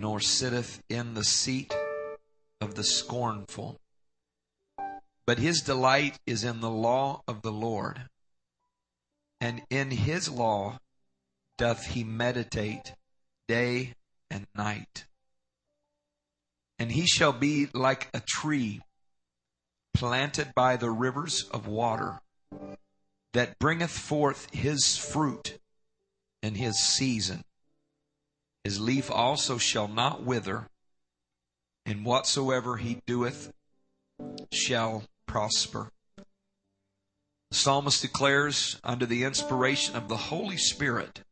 nor sitteth in the seat of the scornful. But his delight is in the law of the Lord, and in his law doth he meditate day and night. And he shall be like a tree planted by the rivers of water that bringeth forth his fruit in his season. His leaf also shall not wither, and whatsoever he doeth shall prosper. The psalmist declares, under the inspiration of the Holy Spirit,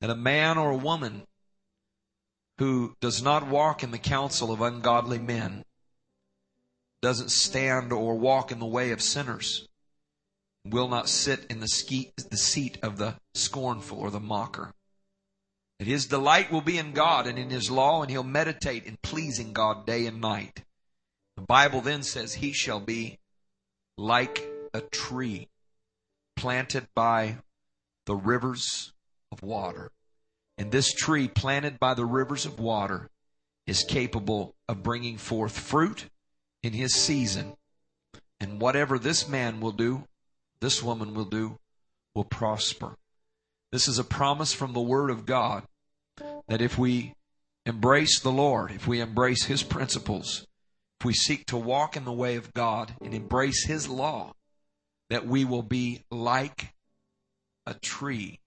that a man or a woman who does not walk in the counsel of ungodly men, doesn't stand or walk in the way of sinners, will not sit in the, seat of the scornful or the mocker. That his delight will be in God and in his law, and he'll meditate in pleasing God day and night. The Bible then says, He shall be like a tree planted by the rivers of water. And this tree planted by the rivers of water is capable of bringing forth fruit in his season. And whatever this man will do, this woman will do, will prosper. This is a promise from the Word of God that if we embrace the Lord, if we embrace His principles, if we seek to walk in the way of God and embrace His law, that we will be like a tree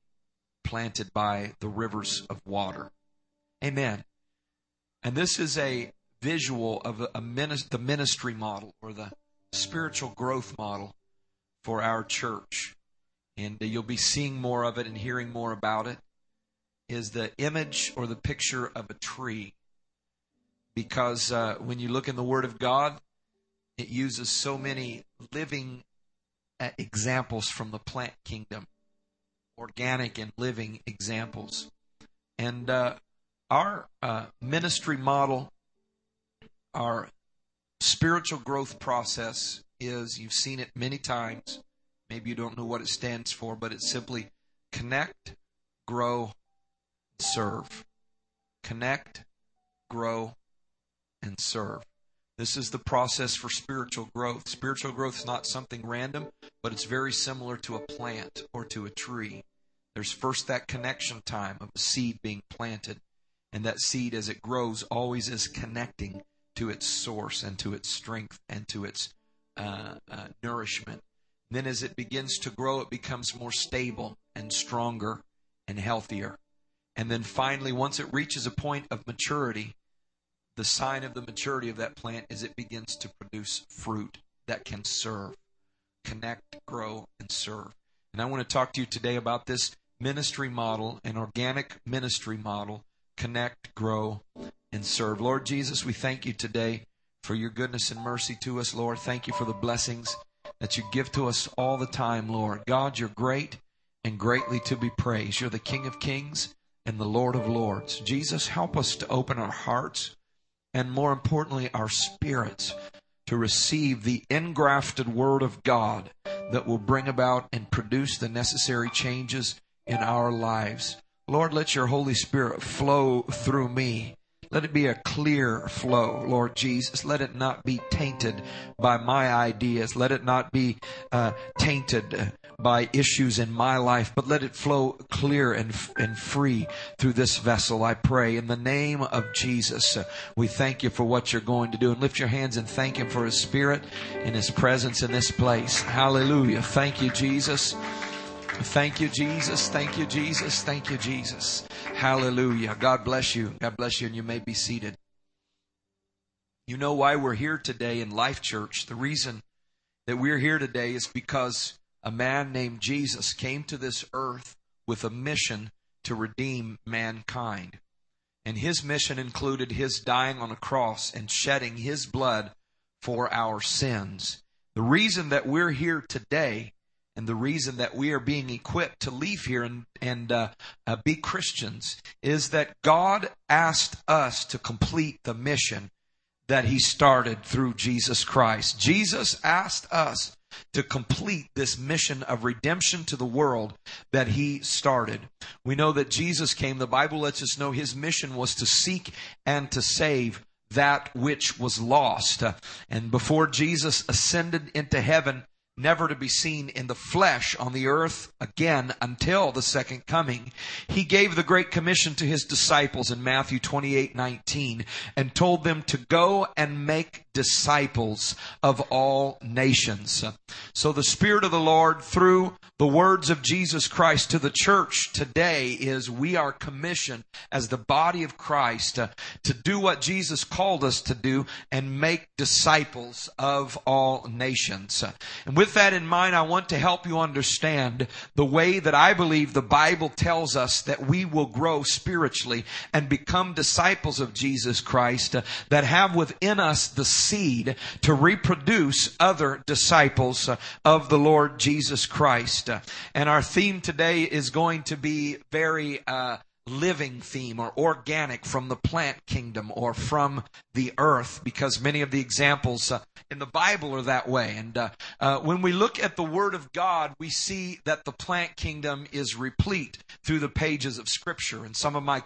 planted by the rivers of water. Amen. And this is a visual of a, a the ministry model or the spiritual growth model for our church. And you'll be seeing more of it and hearing more about it. Is the image or the picture of a tree. Because uh, when you look in the Word of God, it uses so many living uh, examples from the plant kingdom, organic and living examples. And uh, our uh, ministry model, our spiritual growth process is you've seen it many times. Maybe you don't know what it stands for, but it's simply connect, grow, serve. Connect, grow, and serve. This is the process for spiritual growth. Spiritual growth is not something random, but it's very similar to a plant or to a tree. There's first that connection time of a seed being planted, and that seed, as it grows, always is connecting to its source and to its strength and to its uh, uh, nourishment. Then, as it begins to grow, it becomes more stable and stronger and healthier. And then finally, once it reaches a point of maturity, the sign of the maturity of that plant is it begins to produce fruit that can serve, connect, grow, and serve. And I want to talk to you today about this ministry model, an organic ministry model connect, grow, and serve. Lord Jesus, we thank you today for your goodness and mercy to us, Lord. Thank you for the blessings that you give to us all the time, Lord. God, you're great and greatly to be praised. You're the King of kings and the Lord of lords. Jesus, help us to open our hearts and more importantly, our spirits to receive the engrafted word of God that will bring about and produce the necessary changes in our lives. Lord, let your Holy Spirit flow through me let it be a clear flow, Lord Jesus. Let it not be tainted by my ideas. Let it not be uh, tainted by issues in my life, but let it flow clear and, and free through this vessel, I pray. In the name of Jesus, we thank you for what you're going to do. And lift your hands and thank Him for His Spirit and His presence in this place. Hallelujah. Thank you, Jesus. Thank you, Jesus. Thank you, Jesus. Thank you, Jesus. Hallelujah. God bless you. God bless you, and you may be seated. You know why we're here today in Life Church. The reason that we're here today is because a man named Jesus came to this earth with a mission to redeem mankind. And his mission included his dying on a cross and shedding his blood for our sins. The reason that we're here today and the reason that we are being equipped to leave here and, and uh, uh, be Christians is that God asked us to complete the mission that He started through Jesus Christ. Jesus asked us to complete this mission of redemption to the world that he started. We know that Jesus came, the Bible lets us know his mission was to seek and to save that which was lost. And before Jesus ascended into heaven, never to be seen in the flesh on the earth again until the second coming. He gave the Great Commission to his disciples in Matthew 28, 19 and told them to go and make disciples of all nations. So the Spirit of the Lord through the words of Jesus Christ to the church today is we are commissioned as the body of Christ uh, to do what Jesus called us to do and make disciples of all nations. And with that in mind, I want to help you understand the way that I believe the Bible tells us that we will grow spiritually and become disciples of Jesus Christ uh, that have within us the seed to reproduce other disciples uh, of the Lord Jesus Christ. Uh, and our theme today is going to be very, uh, living theme or organic from the plant kingdom or from the earth because many of the examples uh, in the Bible are that way. And uh, uh, when we look at the Word of God, we see that the plant kingdom is replete through the pages of Scripture. And some of my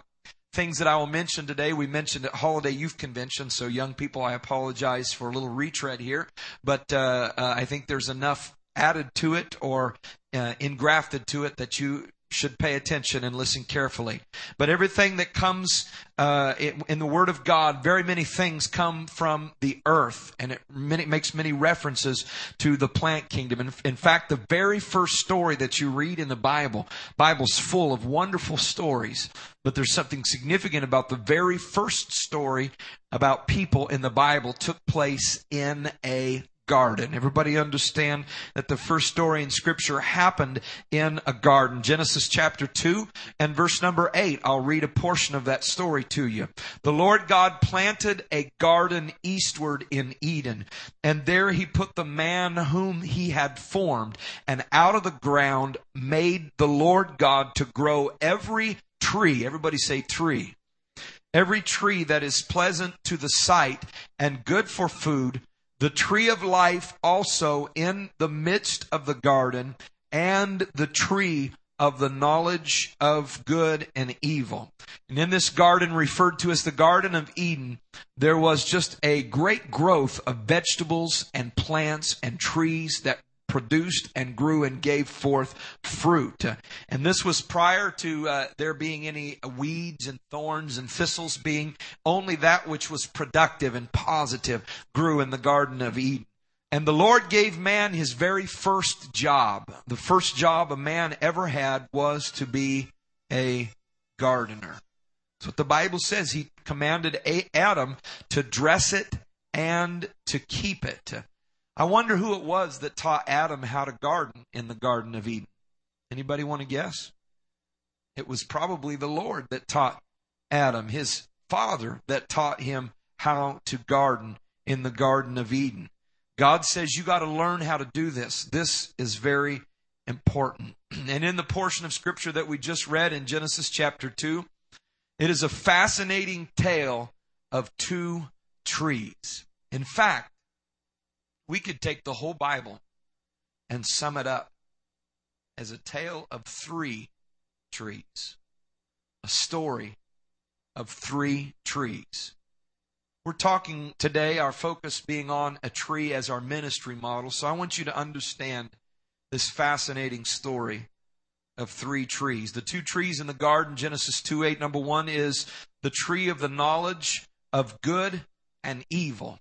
things that I will mention today, we mentioned at Holiday Youth Convention. So, young people, I apologize for a little retread here, but uh, uh, I think there's enough added to it or uh, engrafted to it that you should pay attention and listen carefully. But everything that comes uh, in the Word of God, very many things come from the earth, and it many, makes many references to the plant kingdom. In, in fact, the very first story that you read in the Bible, Bible's full of wonderful stories, but there's something significant about the very first story about people in the Bible took place in a garden. Everybody understand that the first story in scripture happened in a garden. Genesis chapter 2 and verse number 8. I'll read a portion of that story to you. The Lord God planted a garden eastward in Eden, and there he put the man whom he had formed, and out of the ground made the Lord God to grow every tree. Everybody say tree. Every tree that is pleasant to the sight and good for food the tree of life also in the midst of the garden, and the tree of the knowledge of good and evil. And in this garden, referred to as the Garden of Eden, there was just a great growth of vegetables and plants and trees that produced and grew and gave forth fruit. And this was prior to uh, there being any weeds and thorns and thistles being only that which was productive and positive grew in the Garden of Eden. And the Lord gave man his very first job. The first job a man ever had was to be a gardener. That's what the Bible says. He commanded Adam to dress it and to keep it. I wonder who it was that taught Adam how to garden in the Garden of Eden. Anybody want to guess? It was probably the Lord that taught Adam, his father, that taught him how to garden in the Garden of Eden. God says you got to learn how to do this. This is very important. And in the portion of scripture that we just read in Genesis chapter 2, it is a fascinating tale of two trees. In fact, we could take the whole Bible and sum it up as a tale of three trees, a story of three trees. We're talking today, our focus being on a tree as our ministry model. So I want you to understand this fascinating story of three trees. The two trees in the garden, Genesis 2 8, number one is the tree of the knowledge of good and evil.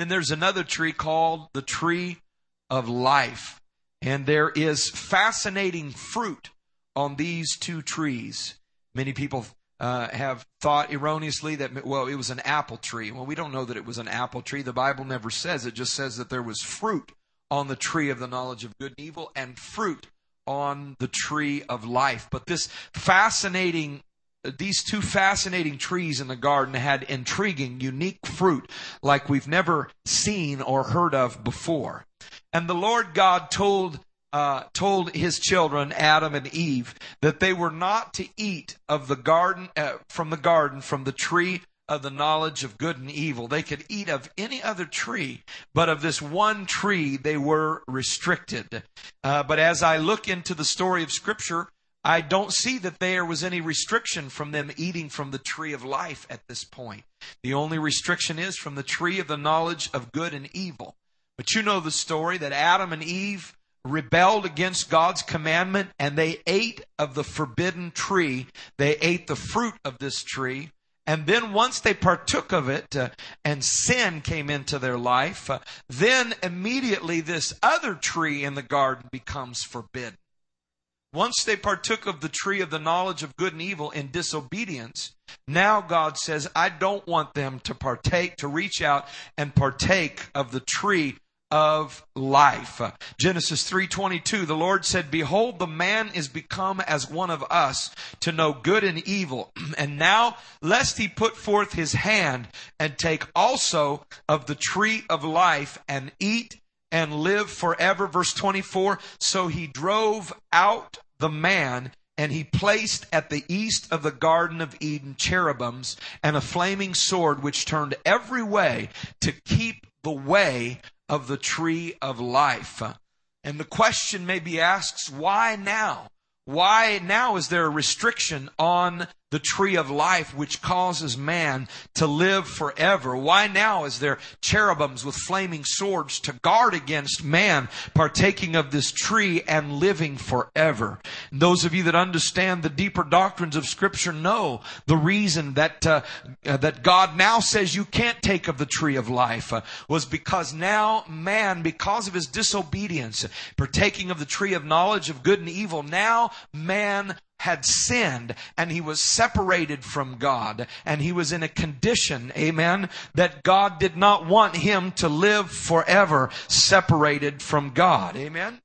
Then there's another tree called the tree of life. And there is fascinating fruit on these two trees. Many people uh, have thought erroneously that, well, it was an apple tree. Well, we don't know that it was an apple tree. The Bible never says. It just says that there was fruit on the tree of the knowledge of good and evil and fruit on the tree of life. But this fascinating these two fascinating trees in the garden had intriguing, unique fruit like we've never seen or heard of before. And the Lord God told uh, told his children, Adam and Eve, that they were not to eat of the garden uh, from the garden from the tree of the knowledge of good and evil. They could eat of any other tree, but of this one tree they were restricted. Uh, but as I look into the story of Scripture, I don't see that there was any restriction from them eating from the tree of life at this point. The only restriction is from the tree of the knowledge of good and evil. But you know the story that Adam and Eve rebelled against God's commandment and they ate of the forbidden tree. They ate the fruit of this tree. And then once they partook of it uh, and sin came into their life, uh, then immediately this other tree in the garden becomes forbidden. Once they partook of the tree of the knowledge of good and evil in disobedience, now God says, I don't want them to partake, to reach out and partake of the tree of life. Genesis 3:22 the Lord said behold the man is become as one of us to know good and evil and now lest he put forth his hand and take also of the tree of life and eat and live forever verse 24 so he drove out the man and he placed at the east of the Garden of Eden cherubims and a flaming sword which turned every way to keep the way of the tree of life. And the question may be asked, why now? Why now is there a restriction on the tree of life which causes man to live forever. Why now is there cherubims with flaming swords to guard against man partaking of this tree and living forever? And those of you that understand the deeper doctrines of scripture know the reason that uh, uh, that God now says you can't take of the tree of life uh, was because now man because of his disobedience partaking of the tree of knowledge of good and evil now man had sinned and he was separated from God and he was in a condition, amen, that God did not want him to live forever separated from God. Amen.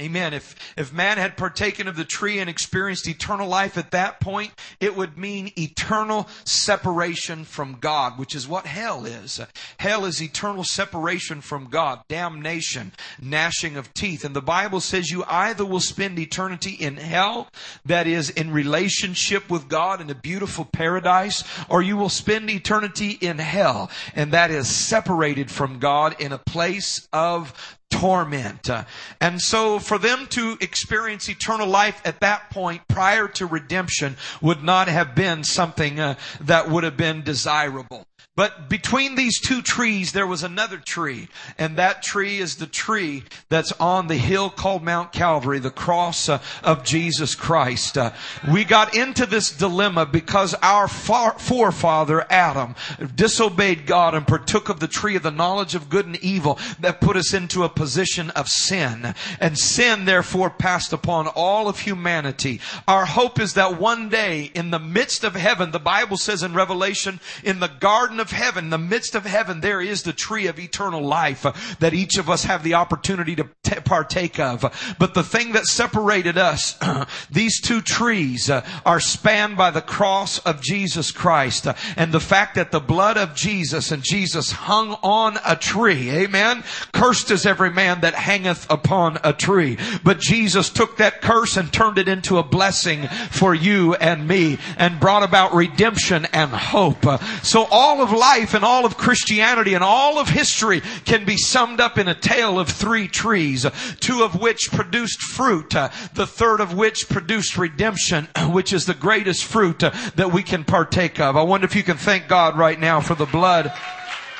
Amen. If, if man had partaken of the tree and experienced eternal life at that point, it would mean eternal separation from God, which is what hell is. Hell is eternal separation from God, damnation, gnashing of teeth. And the Bible says you either will spend eternity in hell, that is in relationship with God in a beautiful paradise, or you will spend eternity in hell, and that is separated from God in a place of torment. Uh, and so for them to experience eternal life at that point prior to redemption would not have been something uh, that would have been desirable. But between these two trees, there was another tree. And that tree is the tree that's on the hill called Mount Calvary, the cross uh, of Jesus Christ. Uh, we got into this dilemma because our far- forefather, Adam, disobeyed God and partook of the tree of the knowledge of good and evil that put us into a position of sin. And sin therefore passed upon all of humanity. Our hope is that one day in the midst of heaven, the Bible says in Revelation, in the garden of of heaven, the midst of heaven, there is the tree of eternal life that each of us have the opportunity to partake of. But the thing that separated us, these two trees uh, are spanned by the cross of Jesus Christ uh, and the fact that the blood of Jesus and Jesus hung on a tree. Amen. Cursed is every man that hangeth upon a tree. But Jesus took that curse and turned it into a blessing for you and me and brought about redemption and hope. So all of life and all of Christianity and all of history can be summed up in a tale of three trees, two of which produced fruit, uh, the third of which produced redemption, which is the greatest fruit uh, that we can partake of. I wonder if you can thank God right now for the blood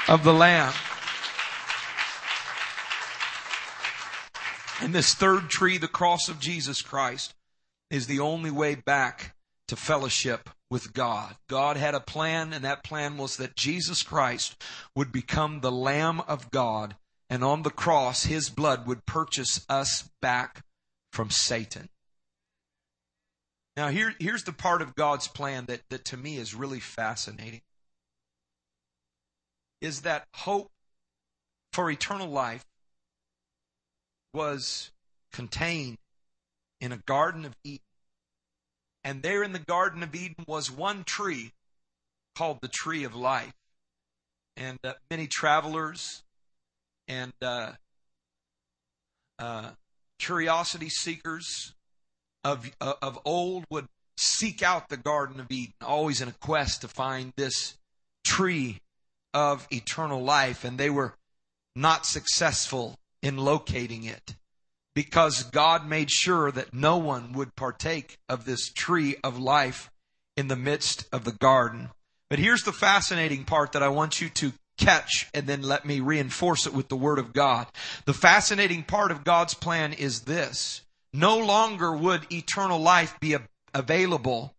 of the Lamb. And this third tree, the cross of Jesus Christ, is the only way back to fellowship with God. God had a plan, and that plan was that Jesus Christ would become the Lamb of God, and on the cross, his blood would purchase us back from Satan. Now, here, here's the part of God's plan that, that to me is really fascinating. Is that hope for eternal life was contained in a Garden of Eden and there in the Garden of Eden was one tree called the tree of life. And uh, many travelers and uh, uh, curiosity seekers of, uh, of old would seek out the Garden of Eden, always in a quest to find this tree of eternal life, and they were not successful in locating it because God made sure that no one would partake of this tree of life in the midst of the garden. But here's the fascinating part that I want you to catch and then let me reinforce it with the Word of God. The fascinating part of God's plan is this. No longer would eternal life be available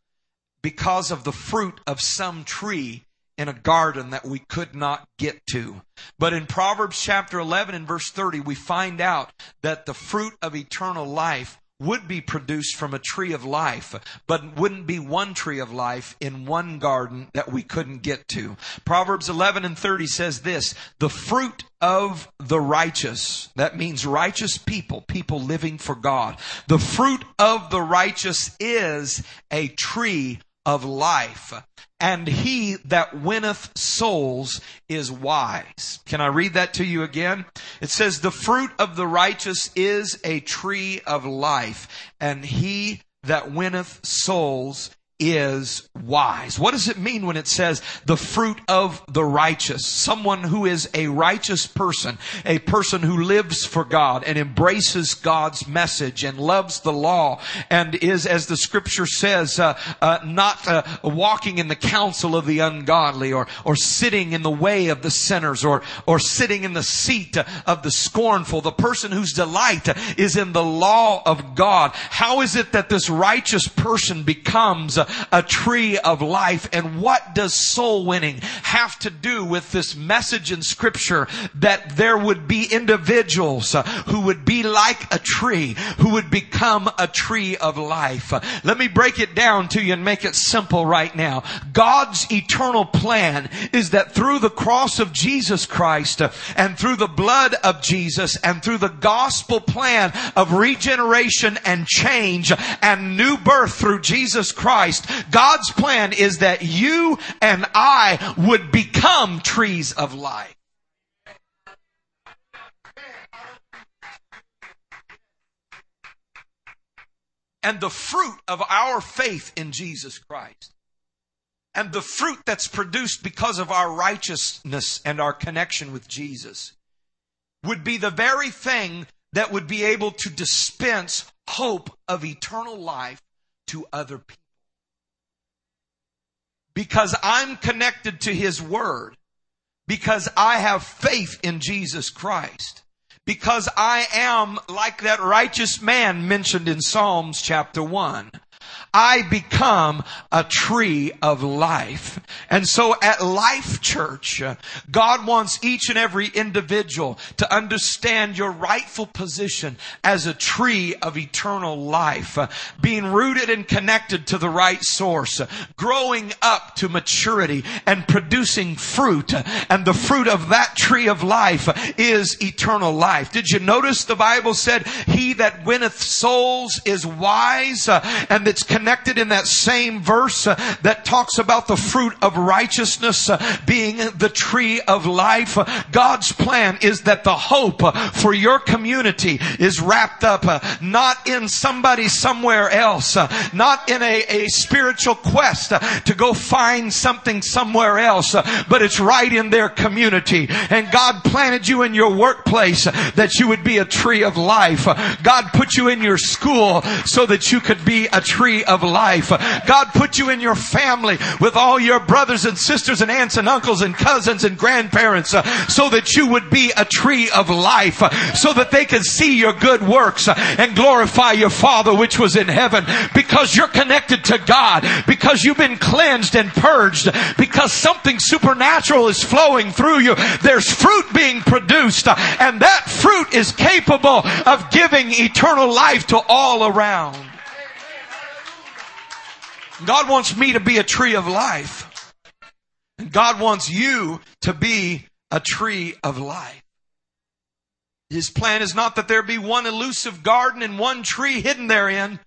because of the fruit of some tree in a garden that we could not get to. But in Proverbs chapter 11 and verse 30, we find out that the fruit of eternal life would be produced from a tree of life, but wouldn't be one tree of life in one garden that we couldn't get to. Proverbs 11 and 30 says this, the fruit of the righteous, that means righteous people, people living for God. The fruit of the righteous is a tree of life. And he that winneth souls is wise. Can I read that to you again? It says, the fruit of the righteous is a tree of life, and he that winneth souls is wise. What does it mean when it says the fruit of the righteous? Someone who is a righteous person, a person who lives for God and embraces God's message and loves the law and is, as the scripture says, uh, uh, not uh, walking in the counsel of the ungodly or, or sitting in the way of the sinners or, or sitting in the seat of the scornful. The person whose delight is in the law of God. How is it that this righteous person becomes a tree of life. And what does soul winning have to do with this message in scripture that there would be individuals uh, who would be like a tree, who would become a tree of life? Let me break it down to you and make it simple right now. God's eternal plan is that through the cross of Jesus Christ uh, and through the blood of Jesus and through the gospel plan of regeneration and change and new birth through Jesus Christ, Christ. God's plan is that you and I would become trees of life. And the fruit of our faith in Jesus Christ and the fruit that's produced because of our righteousness and our connection with Jesus would be the very thing that would be able to dispense hope of eternal life to other people because I'm connected to His Word, because I have faith in Jesus Christ, because I am like that righteous man mentioned in Psalms chapter 1. I become a tree of life. And so at Life Church, uh, God wants each and every individual to understand your rightful position as a tree of eternal life, uh, being rooted and connected to the right source, uh, growing up to maturity and producing fruit. And the fruit of that tree of life is eternal life. Did you notice the Bible said, he that winneth souls is wise and that's in that same verse uh, that talks about the fruit of righteousness uh, being the tree of life. God's plan is that the hope for your community is wrapped up uh, not in somebody somewhere else, uh, not in a, a spiritual quest uh, to go find something somewhere else, but it's right in their community. And God planted you in your workplace that you would be a tree of life. God put you in your school so that you could be a tree of life. God put you in your family with all your brothers and sisters and aunts and uncles and cousins and grandparents uh, so that you would be a tree of life uh, so that they can see your good works uh, and glorify your Father which was in heaven because you're connected to God because you've been cleansed and purged because something supernatural is flowing through you. There's fruit being produced and that fruit is capable of giving eternal life to all around. God wants me to be a tree of life. And God wants you to be a tree of life. His plan is not that there be one elusive garden and one tree hidden therein,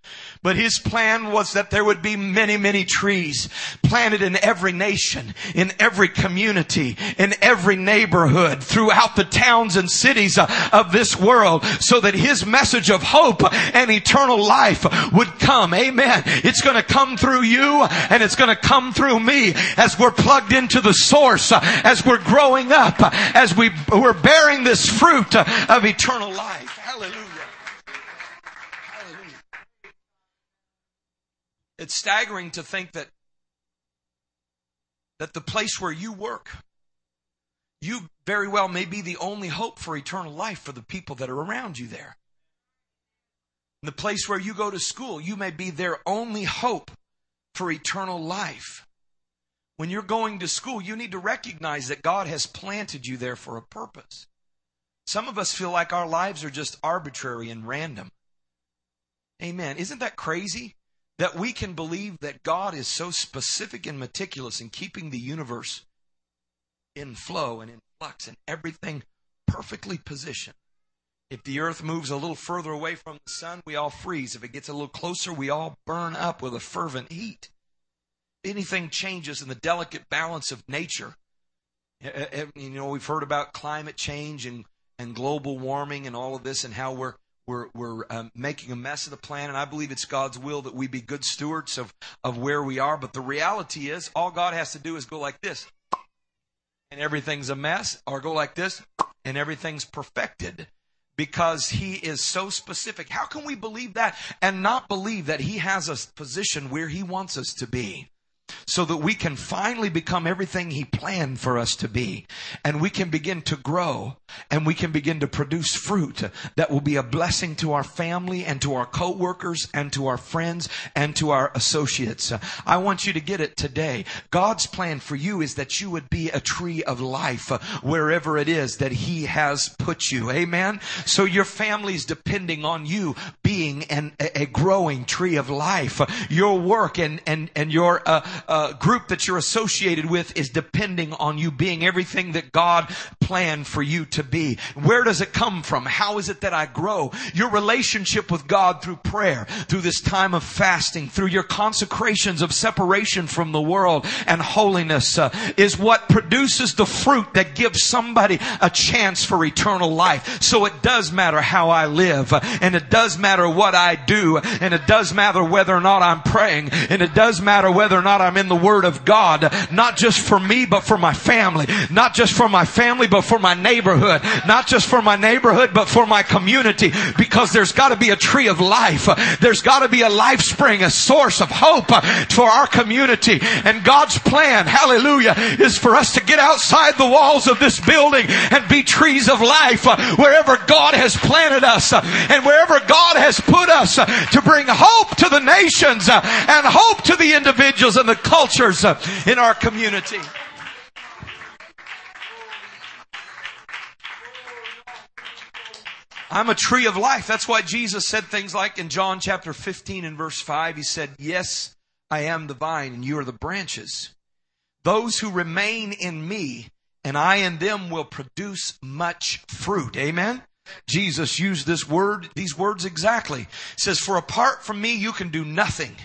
but his plan was that there would be many, many trees planted in every nation, in every community, in every neighborhood, throughout the towns and cities of this world, so that his message of hope and eternal life would come. Amen. It's going to come through you and it's going to come through me as we're plugged into the source, as we're growing up, as we, we're bearing this fruit of eternal life. Hallelujah. It's staggering to think that that the place where you work, you very well may be the only hope for eternal life for the people that are around you there. In the place where you go to school, you may be their only hope for eternal life. When you're going to school, you need to recognize that God has planted you there for a purpose. Some of us feel like our lives are just arbitrary and random. Amen. Isn't that crazy? That we can believe that God is so specific and meticulous in keeping the universe in flow and in flux and everything perfectly positioned. If the earth moves a little further away from the sun, we all freeze. If it gets a little closer, we all burn up with a fervent heat. Anything changes in the delicate balance of nature. Eh, eh, eh, you know, we've heard about climate change and, and global warming and all of this and how we're we're, we're um, making a mess of the plan, and I believe it's God's will that we be good stewards of, of where we are. But the reality is, all God has to do is go like this, and everything's a mess, or go like this, and everything's perfected. Because he is so specific. How can we believe that and not believe that he has a position where he wants us to be? So that we can finally become everything He planned for us to be. And we can begin to grow and we can begin to produce fruit that will be a blessing to our family and to our coworkers and to our friends and to our associates. I want you to get it today. God's plan for you is that you would be a tree of life wherever it is that He has put you. Amen. So your family is depending on you being an, a growing tree of life. Your work and, and, and your, uh, uh, group that you're associated with is depending on you being everything that God planned for you to be. Where does it come from? How is it that I grow? Your relationship with God through prayer, through this time of fasting, through your consecrations of separation from the world and holiness uh, is what produces the fruit that gives somebody a chance for eternal life. So it does matter how I live and it does matter what I do and it does matter whether or not I'm praying and it does matter whether or not I'm I'm in the Word of God, not just for me, but for my family, not just for my family, but for my neighborhood, not just for my neighborhood, but for my community, because there's got to be a tree of life. There's got to be a life spring, a source of hope for our community. And God's plan, hallelujah, is for us to get outside the walls of this building and be trees of life wherever God has planted us and wherever God has put us to bring hope to the nations and hope to the individuals and the cultures uh, in our community. I'm a tree of life. That's why Jesus said things like in John chapter 15 and verse 5, he said, Yes, I am the vine and you are the branches. Those who remain in me and I in them will produce much fruit. Amen. Jesus used this word, these words exactly. He says, for apart from me, you can do nothing.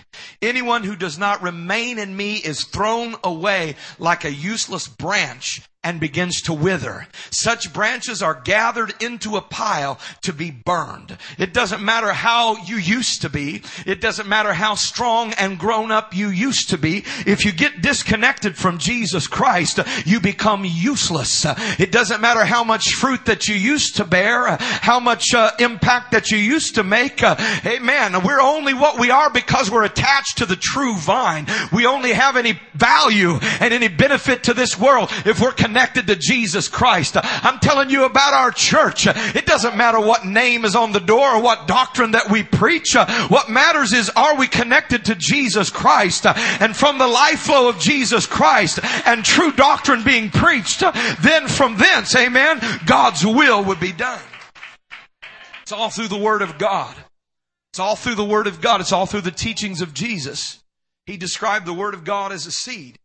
Anyone who does not remain in me is thrown away like a useless branch and begins to wither. Such branches are gathered into a pile to be burned. It doesn't matter how you used to be. It doesn't matter how strong and grown up you used to be. If you get disconnected from Jesus Christ, you become useless. It doesn't matter how much fruit that you used to bear, how much uh, impact that you used to make. Uh, amen. We're only what we are because we're attached to the true vine. We only have any value and any benefit to this world if we're connected to Jesus Christ. I'm telling you about our church. It doesn't matter what name is on the door or what doctrine that we preach. What matters is are we connected to Jesus Christ? And from the life flow of Jesus Christ and true doctrine being preached, then from thence, amen, God's will would be done. It's all through the Word of God. It's all through the Word of God. It's all through the teachings of Jesus. He described the Word of God as a seed.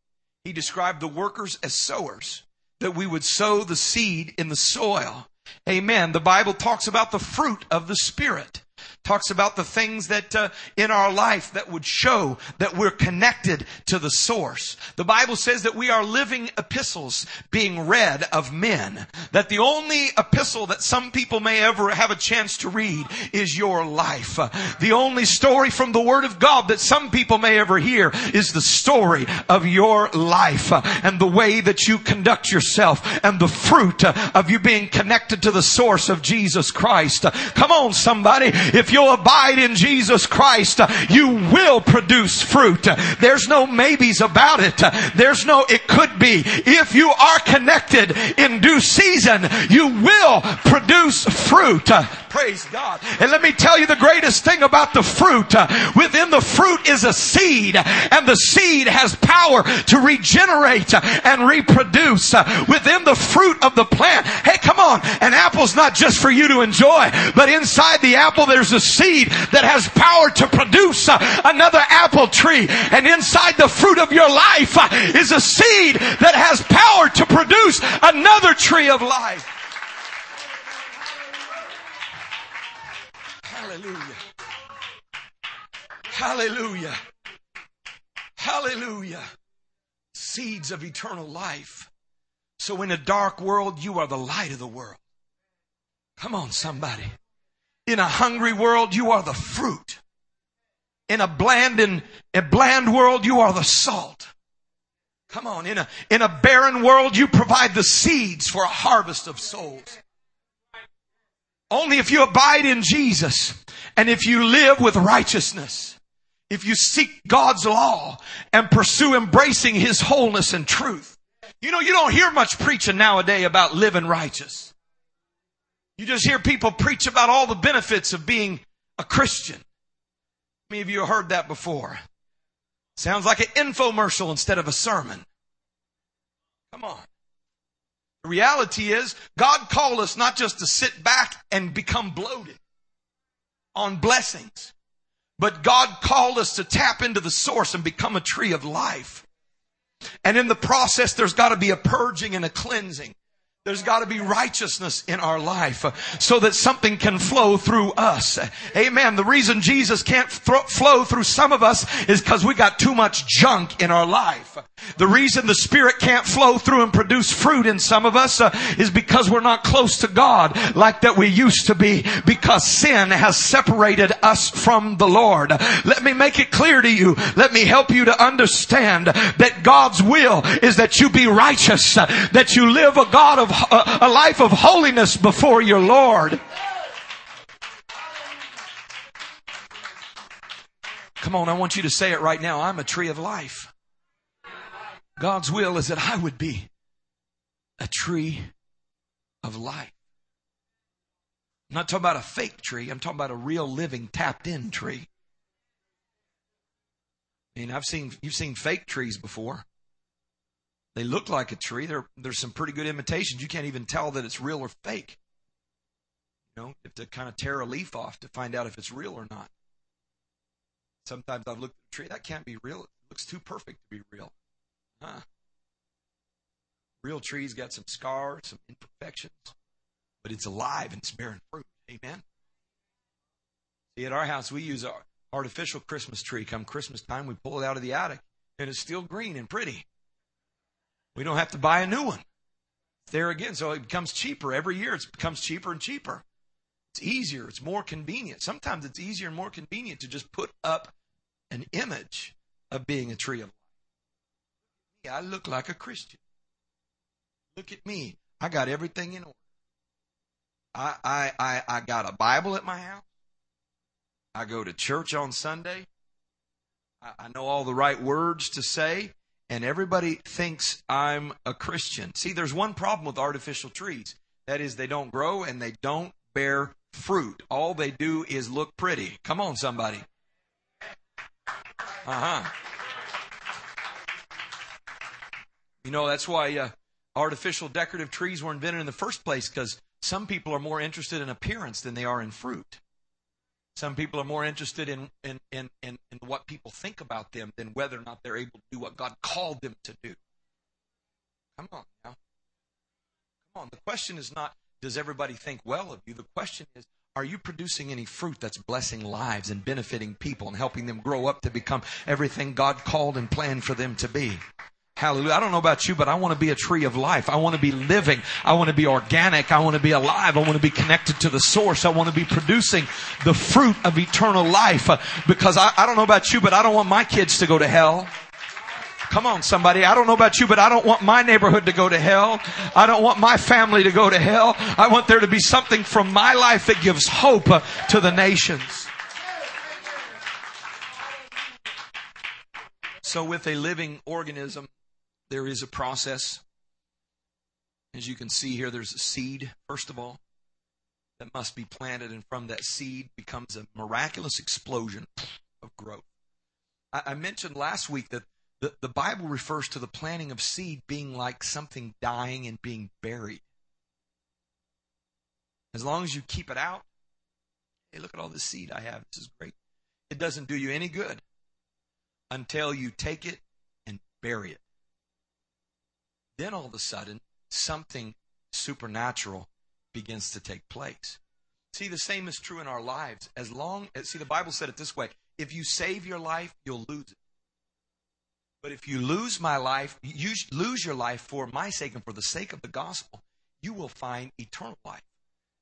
He described the workers as sowers, that we would sow the seed in the soil. Amen. The Bible talks about the fruit of the Spirit talks about the things that uh, in our life that would show that we're connected to the source. The Bible says that we are living epistles being read of men. That the only epistle that some people may ever have a chance to read is your life. The only story from the Word of God that some people may ever hear is the story of your life and the way that you conduct yourself and the fruit of you being connected to the source of Jesus Christ. Come on somebody. If you'll abide in Jesus Christ, you will produce fruit. There's no maybes about it. There's no it could be. If you are connected in due season, you will produce fruit. Praise God. And let me tell you the greatest thing about the fruit. Uh, within the fruit is a seed and the seed has power to regenerate uh, and reproduce. Uh, within the fruit of the plant. Hey, come on. An apple's not just for you to enjoy, but inside the apple there's a seed that has power to produce another apple tree. And inside the fruit of your life is a seed that has power to produce another tree of life. Hallelujah. Hallelujah. Hallelujah. Seeds of eternal life. So in a dark world, you are the light of the world. Come on, somebody. In a hungry world, you are the fruit. In a bland and a bland world, you are the salt. Come on, in a, in a barren world, you provide the seeds for a harvest of souls. Only if you abide in Jesus and if you live with righteousness, if you seek God's law and pursue embracing His wholeness and truth. You know, you don't hear much preaching nowadays about living righteous. You just hear people preach about all the benefits of being a Christian. Many of you have heard that before. Sounds like an infomercial instead of a sermon. Come on. The reality is, God called us not just to sit back and become bloated on blessings, but God called us to tap into the source and become a tree of life. And in the process, there's got to be a purging and a cleansing. There's got to be righteousness in our life so that something can flow through us. Amen. The reason Jesus can't flow through some of us is because we got too much junk in our life. The reason the Spirit can't flow through and produce fruit in some of us uh, is because we're not close to God like that we used to be because sin has separated us from the Lord. Let me make it clear to you. Let me help you to understand that God's will is that you be righteous, that you live a God of a life of holiness before your Lord. Come on, I want you to say it right now. I'm a tree of life. God's will is that I would be a tree of life. I'm not talking about a fake tree. I'm talking about a real living tapped in tree. I mean, I've seen, you've seen fake trees before. They look like a tree. There, there's some pretty good imitations. You can't even tell that it's real or fake. You know, you have to kind of tear a leaf off to find out if it's real or not. Sometimes I've looked at a tree, that can't be real. It looks too perfect to be real. Huh? Real trees got some scars, some imperfections, but it's alive and it's bearing fruit. Amen. See, at our house, we use our artificial Christmas tree. Come Christmas time, we pull it out of the attic, and it's still green and pretty. We don't have to buy a new one. There again. So it becomes cheaper. Every year it becomes cheaper and cheaper. It's easier. It's more convenient. Sometimes it's easier and more convenient to just put up an image of being a tree of life. I look like a Christian. Look at me. I got everything in order. I, I, I, I got a Bible at my house. I go to church on Sunday. I, I know all the right words to say and everybody thinks I'm a Christian. See, there's one problem with artificial trees. That is, they don't grow and they don't bear fruit. All they do is look pretty. Come on, somebody. Uh huh. You know, that's why uh, artificial decorative trees were invented in the first place because some people are more interested in appearance than they are in fruit. Some people are more interested in, in, in, in, what people think about them than whether or not they're able to do what God called them to do. Come on now. Come on. The question is not does everybody think well of you? The question is, are you producing any fruit that's blessing lives and benefiting people and helping them grow up to become everything God called and planned for them to be? Hallelujah. I don't know about you, but I want to be a tree of life. I want to be living. I want to be organic. I want to be alive. I want to be connected to the source. I want to be producing the fruit of eternal life. Uh, because I, I don't know about you, but I don't want my kids to go to hell. Come on, somebody. I don't know about you, but I don't want my neighborhood to go to hell. I don't want my family to go to hell. I want there to be something from my life that gives hope uh, to the nations. So, with a living organism, there is a process. As you can see here, there's a seed, first of all, that must be planted, and from that seed becomes a miraculous explosion of growth. I, mentioned last week that the, the Bible refers to the planting of seed being like something dying and being buried. As long as you keep it out, hey, look at all this seed I have. This is great. It doesn't do you any good until you take it and bury it. Then all of a sudden, something supernatural begins to take place. See, the same is true in our lives. As long as, see, the Bible said it this way if you save your life, you'll lose it. But if you lose my life, you lose your life for my sake and for the sake of the gospel, you will find eternal life.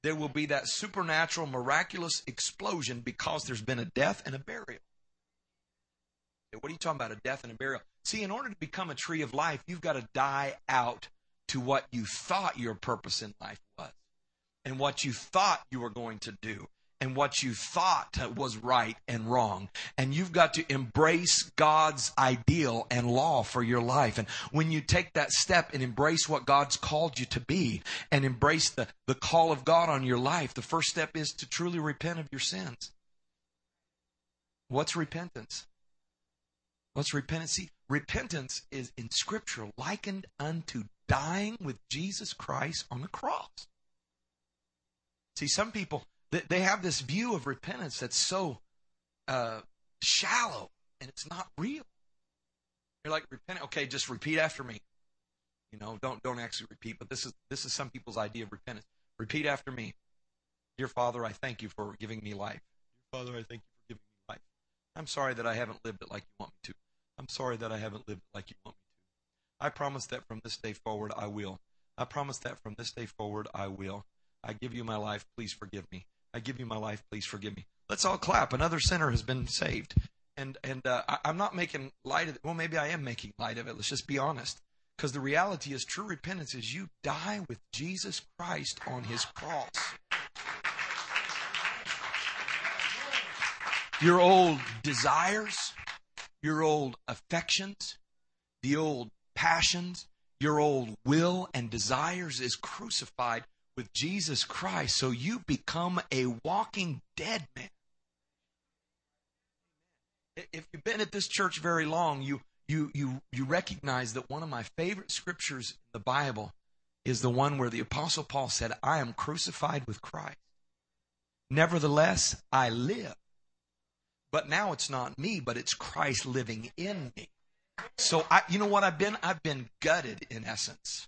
There will be that supernatural, miraculous explosion because there's been a death and a burial. What are you talking about? A death and a burial. See, in order to become a tree of life, you've got to die out to what you thought your purpose in life was and what you thought you were going to do and what you thought was right and wrong. And you've got to embrace God's ideal and law for your life. And when you take that step and embrace what God's called you to be and embrace the, the call of God on your life, the first step is to truly repent of your sins. What's repentance? What's repentance? See, repentance is in Scripture likened unto dying with Jesus Christ on the cross. See, some people they have this view of repentance that's so uh, shallow and it's not real. You're like repent. Okay, just repeat after me. You know, don't don't actually repeat, but this is this is some people's idea of repentance. Repeat after me. Dear Father, I thank you for giving me life. Dear Father, I thank you for giving me life. I'm sorry that I haven't lived it like you want me to. I'm sorry that I haven't lived it like you want me to. I promise that from this day forward I will. I promise that from this day forward I will. I give you my life. Please forgive me. I give you my life. Please forgive me. Let's all clap. Another sinner has been saved. And and uh, I, am not making light of it. Well, maybe I am making light of it. Let's just be honest. Because the reality is, true repentance is you die with Jesus Christ on his cross. Your old desires, your old affections, the old passions, your old will and desires is crucified with Jesus Christ, so you become a walking dead man. If you've been at this church very long, you you you you recognize that one of my favorite scriptures in the Bible is the one where the apostle Paul said, "I am crucified with Christ. Nevertheless, I live. But now it's not me, but it's Christ living in me." So I you know what I've been I've been gutted in essence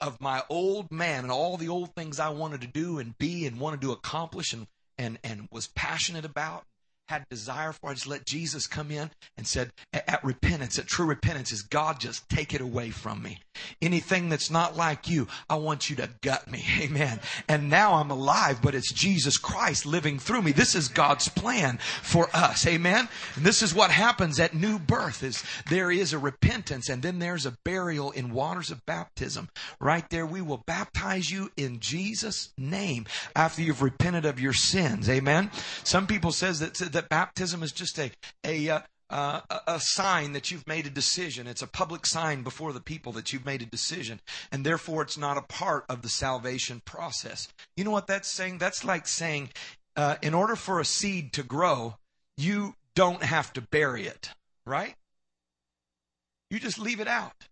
of my old man and all the old things I wanted to do and be and wanted to accomplish and, and, and was passionate about had desire for. I just let Jesus come in and said, at, repentance, at true repentance, is God just take it away from me. Anything that's not like you, I want you to gut me. Amen. And now I'm alive, but it's Jesus Christ living through me. This is God's plan for us. Amen. And this is what happens at new birth is there is a repentance and then there's a burial in waters of baptism. Right there, we will baptize you in Jesus' name after you've repented of your sins. Amen. Some people says that, that baptism is just a, a, uh, uh, a sign that you've made a decision. It's a public sign before the people that you've made a decision, and therefore it's not a part of the salvation process. You know what that's saying? That's like saying, uh, in order for a seed to grow, you don't have to bury it, right? You just leave it out.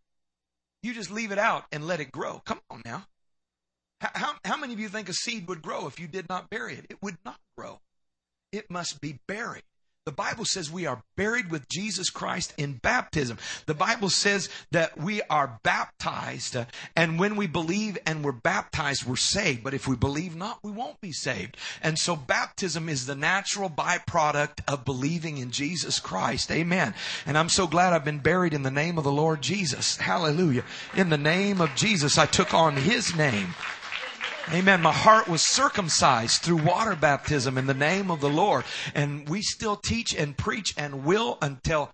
You just leave it out and let it grow. Come on now. How, how many of you think a seed would grow if you did not bury it? It would not grow. It must be buried. The Bible says we are buried with Jesus Christ in baptism. The Bible says that we are baptized, uh, and when we believe and we're baptized, we're saved. But if we believe not, we won't be saved. And so baptism is the natural byproduct of believing in Jesus Christ. Amen. And I'm so glad I've been buried in the name of the Lord Jesus. Hallelujah. In the name of Jesus, I took on His name. Amen. My heart was circumcised through water baptism in the name of the Lord. And we still teach and preach and will until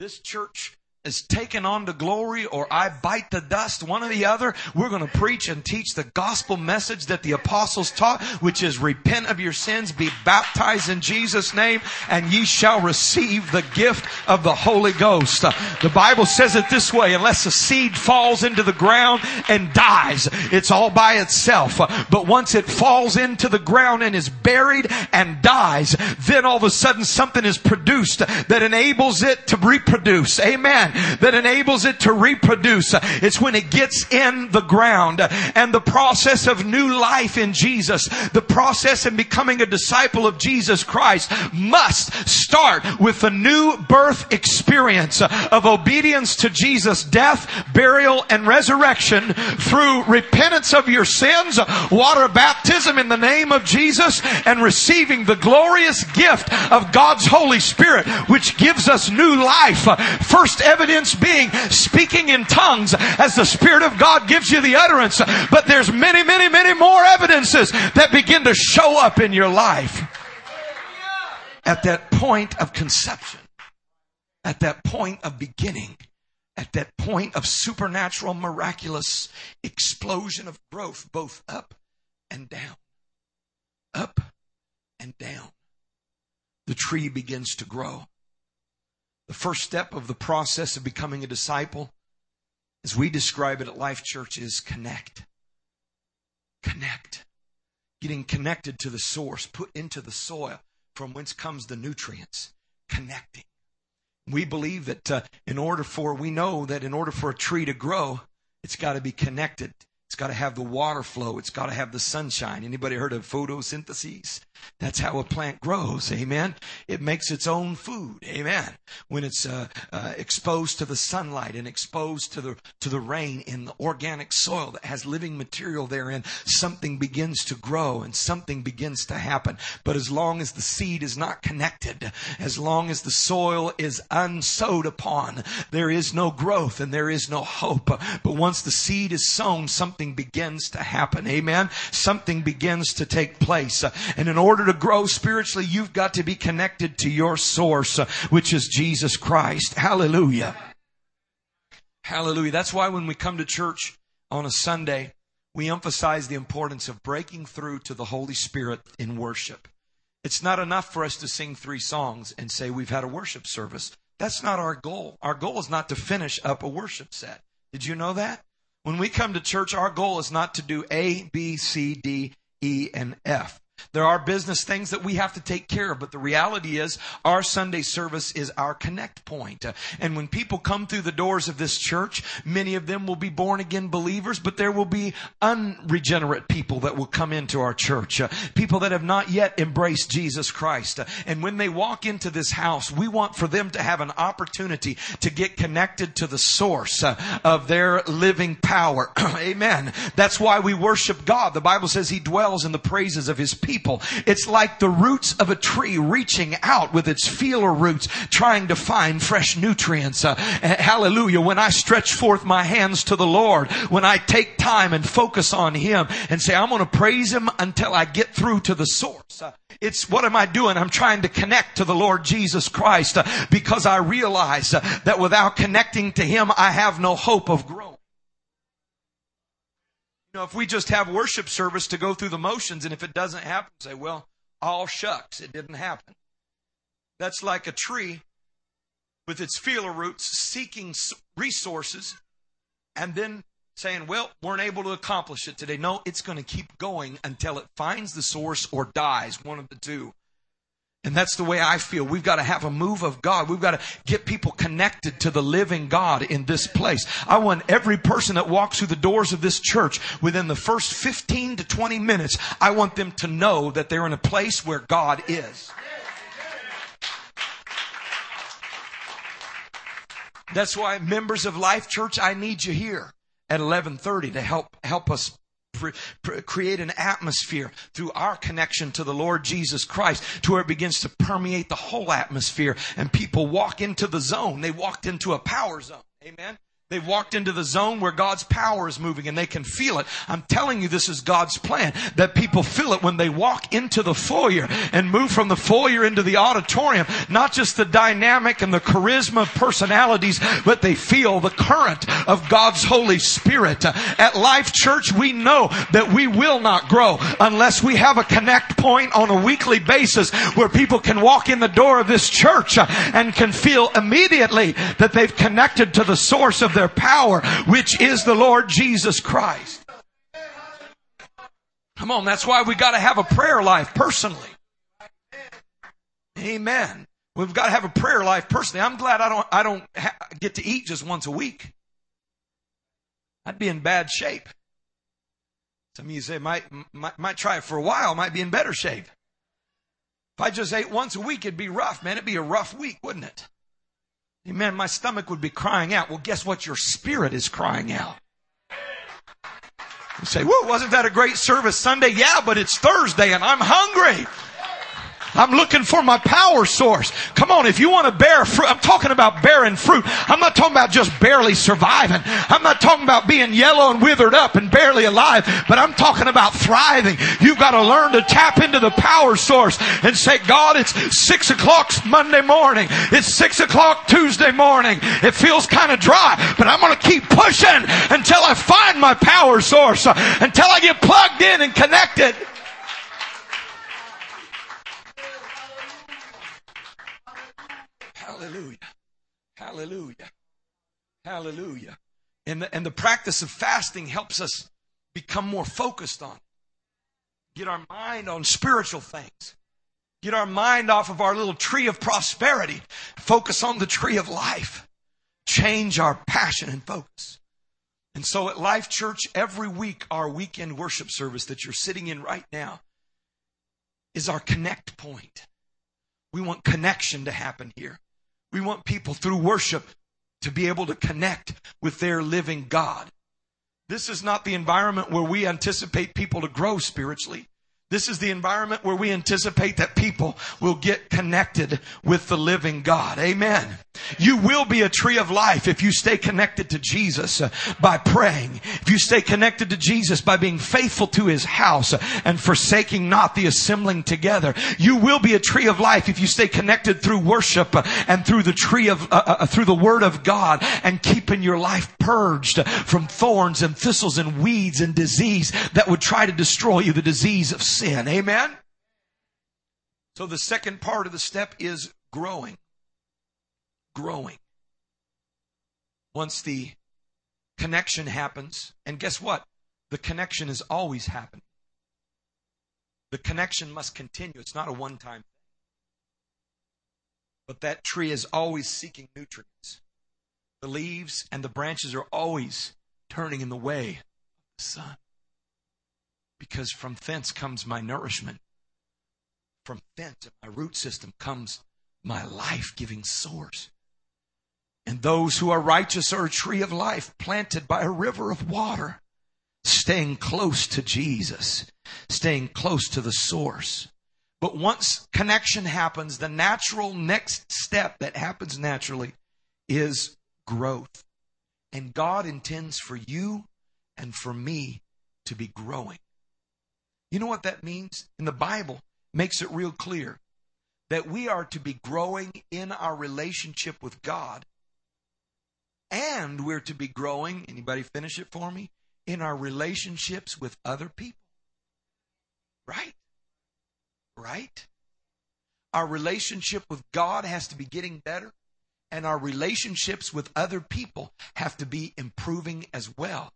this church is taken on to glory or I bite the dust, one or the other, we're going to preach and teach the gospel message that the apostles taught, which is repent of your sins, be baptized in Jesus name, and ye shall receive the gift of the Holy Ghost. The Bible says it this way, unless a seed falls into the ground and dies, it's all by itself. But once it falls into the ground and is buried and dies, then all of a sudden something is produced that enables it to reproduce. Amen that enables it to reproduce. It's when it gets in the ground and the process of new life in Jesus, the process in becoming a disciple of Jesus Christ must start with the new birth experience of obedience to Jesus' death, burial, and resurrection through repentance of your sins, water baptism in the name of Jesus, and receiving the glorious gift of God's Holy Spirit, which gives us new life. First evidence evidence being speaking in tongues as the Spirit of God gives you the utterance. But there's many, many, many more evidences that begin to show up in your life at that point of conception, at that point of beginning, at that point of supernatural, miraculous explosion of growth, both up and down. Up and down. The tree begins to grow. The first step of the process of becoming a disciple, as we describe it at Life Church, is connect. Connect. Getting connected to the source, put into the soil from whence comes the nutrients. Connecting. We believe that uh, in order for, we know that in order for a tree to grow, it's got to be connected. It's got to have the water flow. It's got to have the sunshine. Anybody heard of photosynthesis? That's how a plant grows. Amen. It makes its own food. Amen. When it's uh, uh, exposed to the sunlight and exposed to the to the rain in the organic soil that has living material therein, something begins to grow and something begins to happen. But as long as the seed is not connected, as long as the soil is unsowed upon, there is no growth and there is no hope. But once the seed is sown, something begins to happen. Amen. Something begins to take place. And in order to grow spiritually, you've got to be connected to your source, which is Jesus Christ. Hallelujah. Hallelujah. That's why when we come to church on a Sunday, we emphasize the importance of breaking through to the Holy Spirit in worship. It's not enough for us to sing three songs and say we've had a worship service. That's not our goal. Our goal is not to finish up a worship set. Did you know that? When we come to church, our goal is not to do A, B, C, D, E, and F. There are business things that we have to take care of, but the reality is our Sunday service is our connect point. And when people come through the doors of this church, many of them will be born again believers, but there will be unregenerate people that will come into our church. Uh, people that have not yet embraced Jesus Christ. And when they walk into this house, we want for them to have an opportunity to get connected to the source uh, of their living power. Amen. That's why we worship God. The Bible says he dwells in the praises of his people people. It's like the roots of a tree reaching out with its feeler roots, trying to find fresh nutrients. Uh, hallelujah. When I stretch forth my hands to the Lord, when I take time and focus on Him and say, I'm going to praise Him until I get through to the source. Uh, it's what am I doing? I'm trying to connect to the Lord Jesus Christ uh, because I realize uh, that without connecting to Him, I have no hope of growth know, if we just have worship service to go through the motions and if it doesn't happen, say, well, all shucks, it didn't happen. That's like a tree with its feeler roots seeking resources and then saying, well, weren't able to accomplish it today. No, it's going to keep going until it finds the source or dies, one of the two. And that's the way I feel. We've got to have a move of God. We've got to get people connected to the living God in this place. I want every person that walks through the doors of this church within the first 15 to 20 minutes, I want them to know that they're in a place where God is. That's why members of Life Church, I need you here at 11:30 to help help us create an atmosphere through our connection to the Lord Jesus Christ to where it begins to permeate the whole atmosphere and people walk into the zone. They walked into a power zone. Amen. They walked into the zone where God's power is moving and they can feel it. I'm telling you, this is God's plan that people feel it when they walk into the foyer and move from the foyer into the auditorium. Not just the dynamic and the charisma of personalities, but they feel the current of God's Holy Spirit. At Life Church, we know that we will not grow unless we have a connect point on a weekly basis where people can walk in the door of this church and can feel immediately that they've connected to the source of their power, which is the Lord Jesus Christ. Come on, that's why we gotta have a prayer life personally. Amen. We've got to have a prayer life personally. I'm glad I don't, I don't ha- get to eat just once a week. I'd be in bad shape. Some of you say, might, might, might try it for a while, might be in better shape. If I just ate once a week, it'd be rough, man. It'd be a rough week, wouldn't it? Amen. My stomach would be crying out. Well, guess what? Your spirit is crying out. You say, "Whoa, wasn't that a great service Sunday?" Yeah, but it's Thursday and I'm hungry. I'm looking for my power source. Come on, if you want to bear fruit, I'm talking about bearing fruit. I'm not talking about just barely surviving. I'm not talking about being yellow and withered up and barely alive, but I'm talking about thriving. You've got to learn to tap into the power source and say, God, it's six o'clock Monday morning. It's six o'clock Tuesday morning. It feels kind of dry, but I'm going to keep pushing until I find my power source, uh, until I get plugged in and connected. Hallelujah. Hallelujah. Hallelujah. And the, and the practice of fasting helps us become more focused on, get our mind on spiritual things, get our mind off of our little tree of prosperity, focus on the tree of life, change our passion and focus. And so at Life Church, every week, our weekend worship service that you're sitting in right now is our connect point. We want connection to happen here. We want people through worship to be able to connect with their living God. This is not the environment where we anticipate people to grow spiritually. This is the environment where we anticipate that people will get connected with the living God. Amen. You will be a tree of life if you stay connected to Jesus uh, by praying. If you stay connected to Jesus by being faithful to His house uh, and forsaking not the assembling together. You will be a tree of life if you stay connected through worship uh, and through the tree of, uh, uh, through the Word of God and keeping your life purged from thorns and thistles and weeds and disease that would try to destroy you, the disease of. Amen? So the second part of the step is growing. Growing. Once the connection happens, and guess what? The connection is always happening. The connection must continue. It's not a one time thing. But that tree is always seeking nutrients. The leaves and the branches are always turning in the way of the sun because from thence comes my nourishment. From thence, my root system, comes my life giving source. And those who are righteous are a tree of life planted by a river of water, staying close to Jesus, staying close to the source. But once connection happens, the natural next step that happens naturally is growth. And God intends for you and for me to be growing. You know what that means? In the Bible, makes it real clear that we are to be growing in our relationship with God and we're to be growing, anybody finish it for me? In our relationships with other people. Right? Right? Our relationship with God has to be getting better and our relationships with other people have to be improving as well.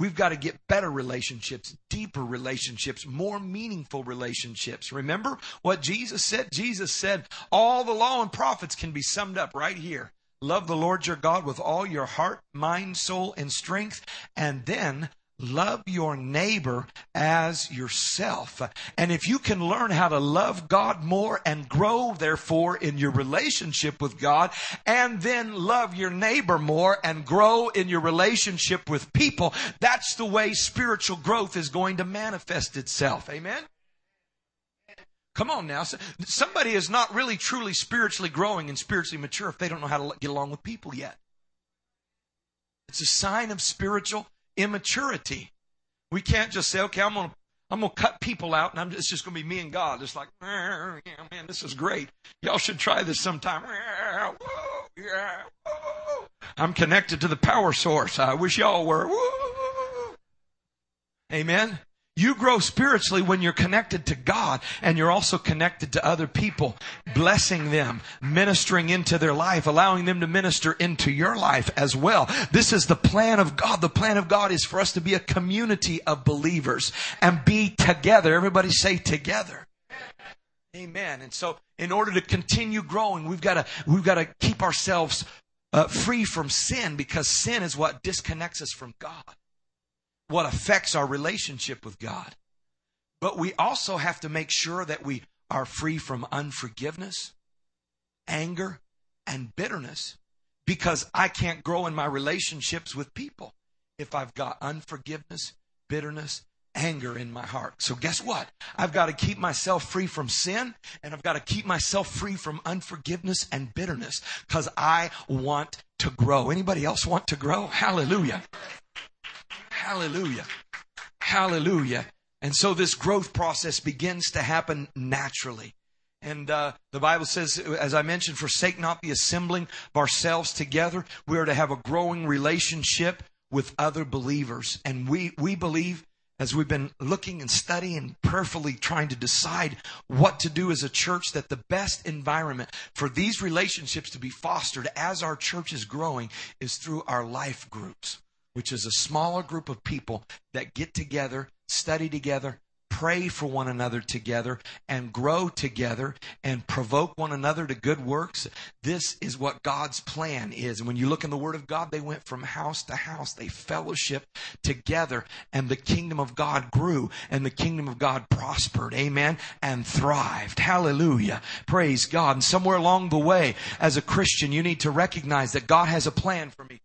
We've got to get better relationships, deeper relationships, more meaningful relationships. Remember what Jesus said? Jesus said, all the law and prophets can be summed up right here. Love the Lord your God with all your heart, mind, soul, and strength, and then love your neighbor as yourself. And if you can learn how to love God more and grow therefore in your relationship with God and then love your neighbor more and grow in your relationship with people, that's the way spiritual growth is going to manifest itself. Amen? Come on now. Somebody is not really truly spiritually growing and spiritually mature if they don't know how to get along with people yet. It's a sign of spiritual immaturity. We can't just say, okay, I'm going to I'm gonna cut people out, and I'm, it's just gonna be me and God. It's like, yeah, man, this is great. Y'all should try this sometime. I'm connected to the power source. I wish y'all were. Amen. You grow spiritually when you're connected to God and you're also connected to other people, blessing them, ministering into their life, allowing them to minister into your life as well. This is the plan of God. The plan of God is for us to be a community of believers and be together. Everybody say together. Amen. And so in order to continue growing, we've got to, we've got to keep ourselves uh, free from sin because sin is what disconnects us from God what affects our relationship with God. But we also have to make sure that we are free from unforgiveness, anger, and bitterness because I can't grow in my relationships with people if I've got unforgiveness, bitterness, anger in my heart. So guess what? I've got to keep myself free from sin and I've got to keep myself free from unforgiveness and bitterness because I want to grow. Anybody else want to grow? Hallelujah. Hallelujah. Hallelujah. And so this growth process begins to happen naturally. And uh, the Bible says, as I mentioned, forsake not the assembling of ourselves together. We are to have a growing relationship with other believers. And we, we believe, as we've been looking and studying and prayerfully trying to decide what to do as a church, that the best environment for these relationships to be fostered as our church is growing is through our life groups which is a smaller group of people that get together, study together, pray for one another together, and grow together and provoke one another to good works. This is what God's plan is. And when you look in the Word of God, they went from house to house. They fellowship together, and the kingdom of God grew, and the kingdom of God prospered. Amen. And thrived. Hallelujah. Praise God. And somewhere along the way, as a Christian, you need to recognize that God has a plan for me.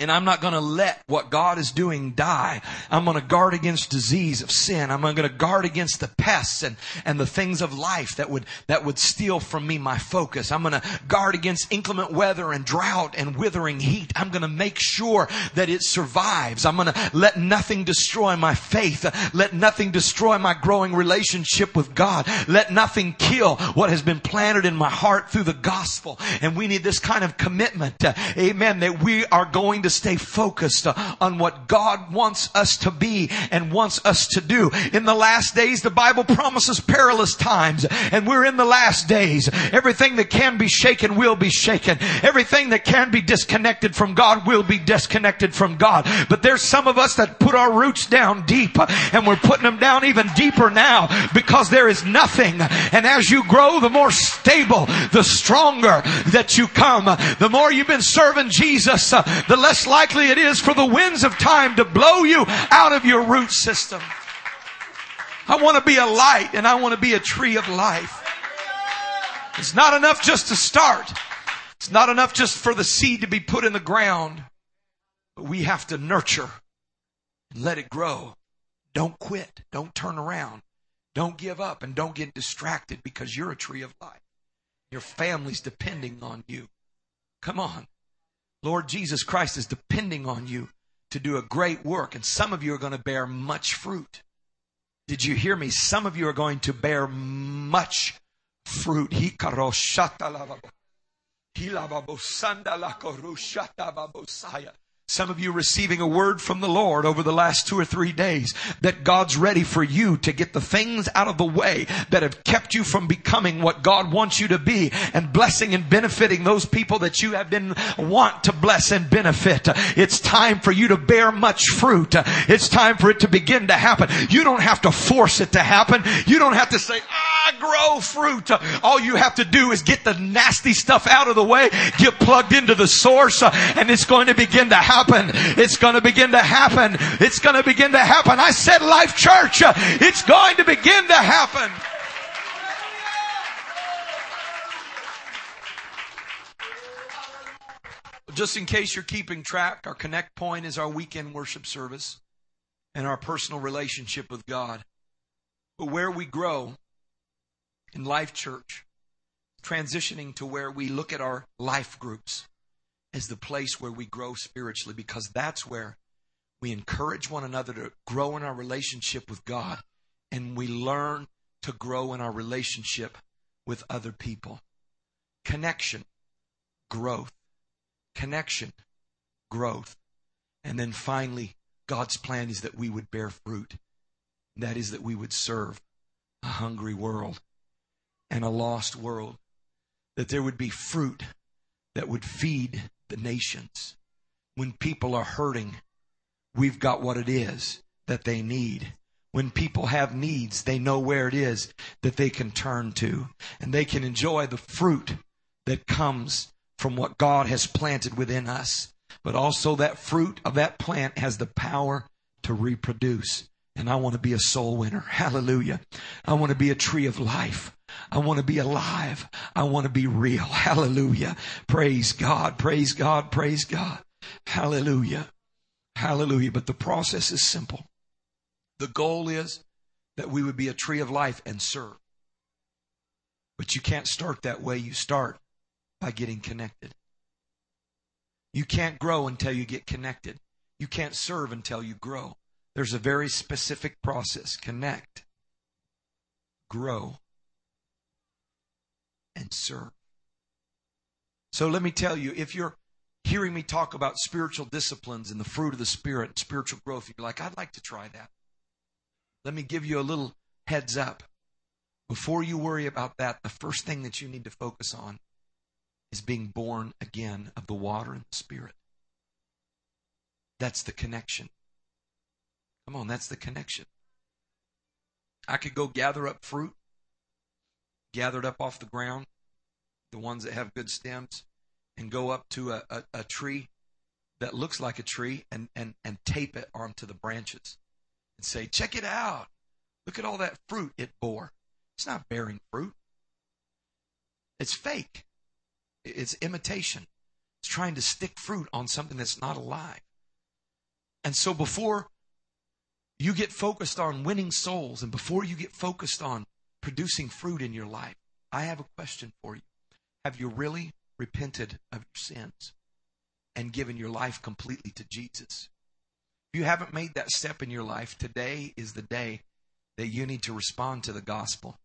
And I'm not going to let what God is doing die. I'm going to guard against disease of sin. I'm going to guard against the pests and, and the things of life that would, that would steal from me my focus. I'm going to guard against inclement weather and drought and withering heat. I'm going to make sure that it survives. I'm going to let nothing destroy my faith. Let nothing destroy my growing relationship with God. Let nothing kill what has been planted in my heart through the gospel. And we need this kind of commitment. Amen. That we are going to to stay focused on what God wants us to be and wants us to do. In the last days, the Bible promises perilous times and we're in the last days. Everything that can be shaken will be shaken. Everything that can be disconnected from God will be disconnected from God. But there's some of us that put our roots down deep and we're putting them down even deeper now because there is nothing. And as you grow, the more stable, the stronger that you come. The more you've been serving Jesus, the less less likely it is for the winds of time to blow you out of your root system. I want to be a light and I want to be a tree of life. It's not enough just to start. It's not enough just for the seed to be put in the ground. But we have to nurture and let it grow. Don't quit. Don't turn around. Don't give up and don't get distracted because you're a tree of life. Your family's depending on you. Come on. Lord Jesus Christ is depending on you to do a great work, and some of you are going to bear much fruit. Did you hear me? Some of you are going to bear much fruit. Some of you receiving a word from the Lord over the last two or three days that God's ready for you to get the things out of the way that have kept you from becoming what God wants you to be and blessing and benefiting those people that you have been want to bless and benefit. It's time for you to bear much fruit. It's time for it to begin to happen. You don't have to force it to happen. You don't have to say, ah, grow fruit. All you have to do is get the nasty stuff out of the way, get plugged into the source, and it's going to begin to happen. It's going to begin to happen. It's going to begin to happen. I said Life Church, it's going to begin to happen. Just in case you're keeping track, our connect point is our weekend worship service and our personal relationship with God. But where we grow in Life Church, transitioning to where we look at our life groups as the place where we grow spiritually because that's where we encourage one another to grow in our relationship with God and we learn to grow in our relationship with other people. Connection, growth connection, growth. And then finally, God's plan is that we would bear fruit. That is, that we would serve a hungry world and a lost world. That there would be fruit that would feed the nations. When people are hurting, we've got what it is that they need. When people have needs, they know where it is that they can turn to and they can enjoy the fruit that comes from what God has planted within us. But also that fruit of that plant has the power to reproduce. And I want to be a soul winner. Hallelujah. I want to be a tree of life. I want to be alive. I want to be real. Hallelujah. Praise God. Praise God. Praise God. Hallelujah. Hallelujah. But the process is simple. The goal is that we would be a tree of life and serve. But you can't start that way. You start by getting connected. You can't grow until you get connected. You can't serve until you grow. There's a very specific process connect, grow, and serve. So let me tell you if you're hearing me talk about spiritual disciplines and the fruit of the Spirit, and spiritual growth, you're like, I'd like to try that. Let me give you a little heads up. Before you worry about that, the first thing that you need to focus on is being born again of the water and the Spirit. That's the connection. Come on, that's the connection. I could go gather up fruit, gathered up off the ground, the ones that have good stems, and go up to a, a, a tree that looks like a tree and, and, and tape it onto the branches and say, check it out. Look at all that fruit it bore. It's not bearing fruit. It's fake. It's imitation. It's trying to stick fruit on something that's not alive. And so before you get focused on winning souls and before you get focused on producing fruit in your life, I have a question for you. Have you really repented of your sins and given your life completely to Jesus? If you haven't made that step in your life, today is the day that you need to respond to the gospel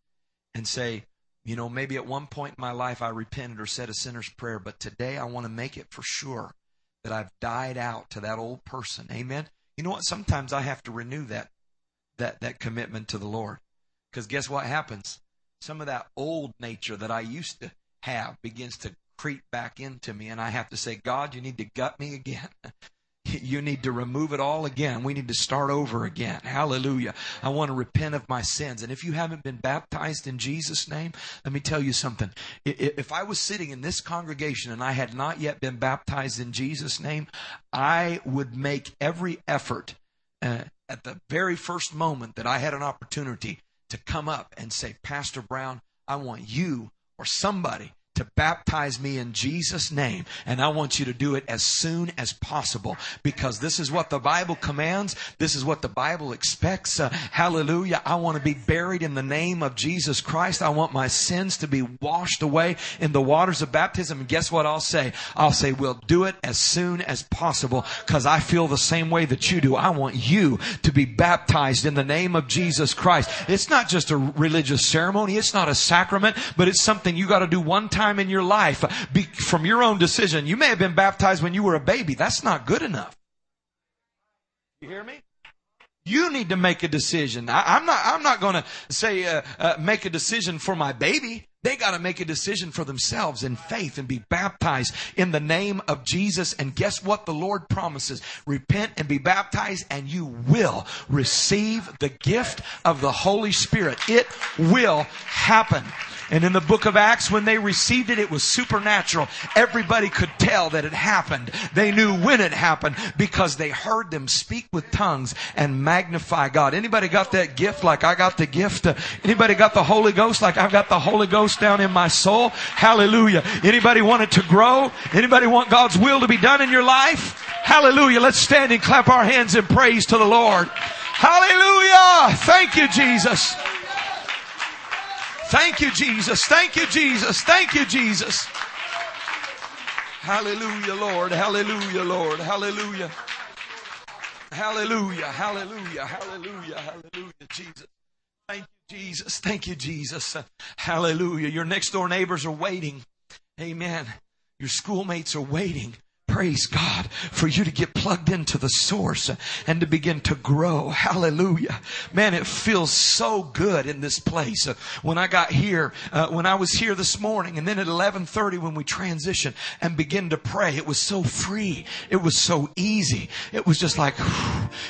and say, you know, maybe at one point in my life I repented or said a sinner's prayer, but today I want to make it for sure that I've died out to that old person. Amen. You know what? Sometimes I have to renew that that that commitment to the Lord. Because guess what happens? Some of that old nature that I used to have begins to creep back into me and I have to say, God, you need to gut me again. You need to remove it all again. We need to start over again. Hallelujah. I want to repent of my sins. And if you haven't been baptized in Jesus' name, let me tell you something. If I was sitting in this congregation and I had not yet been baptized in Jesus' name, I would make every effort uh, at the very first moment that I had an opportunity to come up and say, Pastor Brown, I want you or somebody to baptize me in Jesus' name. And I want you to do it as soon as possible because this is what the Bible commands. This is what the Bible expects. Uh, hallelujah. I want to be buried in the name of Jesus Christ. I want my sins to be washed away in the waters of baptism. And guess what I'll say? I'll say, we'll do it as soon as possible because I feel the same way that you do. I want you to be baptized in the name of Jesus Christ. It's not just a religious ceremony. It's not a sacrament, but it's something you got to do one time time in your life be, from your own decision. You may have been baptized when you were a baby. That's not good enough. You hear me? You need to make a decision. I, am not. I'm not going to say uh, uh, make a decision for my baby. They got to make a decision for themselves in faith and be baptized in the name of Jesus. And guess what the Lord promises? Repent and be baptized and you will receive the gift of the Holy Spirit. It will happen. And in the book of Acts, when they received it, it was supernatural. Everybody could tell that it happened. They knew when it happened because they heard them speak with tongues and magnify God. Anybody got that gift like I got the gift? Anybody got the Holy Ghost like I've got the Holy Ghost down in my soul? Hallelujah. Anybody want it to grow? Anybody want God's will to be done in your life? Hallelujah. Let's stand and clap our hands in praise to the Lord. Hallelujah. Thank you, Jesus. Thank you, Jesus. Thank you, Jesus. Thank you, Jesus. Hallelujah, Lord. Hallelujah, Lord. Hallelujah. Hallelujah. Hallelujah. Hallelujah. Hallelujah, Jesus. Thank you, Jesus. Thank you, Jesus. Hallelujah. Your next door neighbors are waiting. Amen. Your schoolmates are waiting praise God, for you to get plugged into the source and to begin to grow. Hallelujah. Man, it feels so good in this place. When I got here, uh, when I was here this morning and then at 1130 when we transitioned and begin to pray, it was so free. It was so easy. It was just like,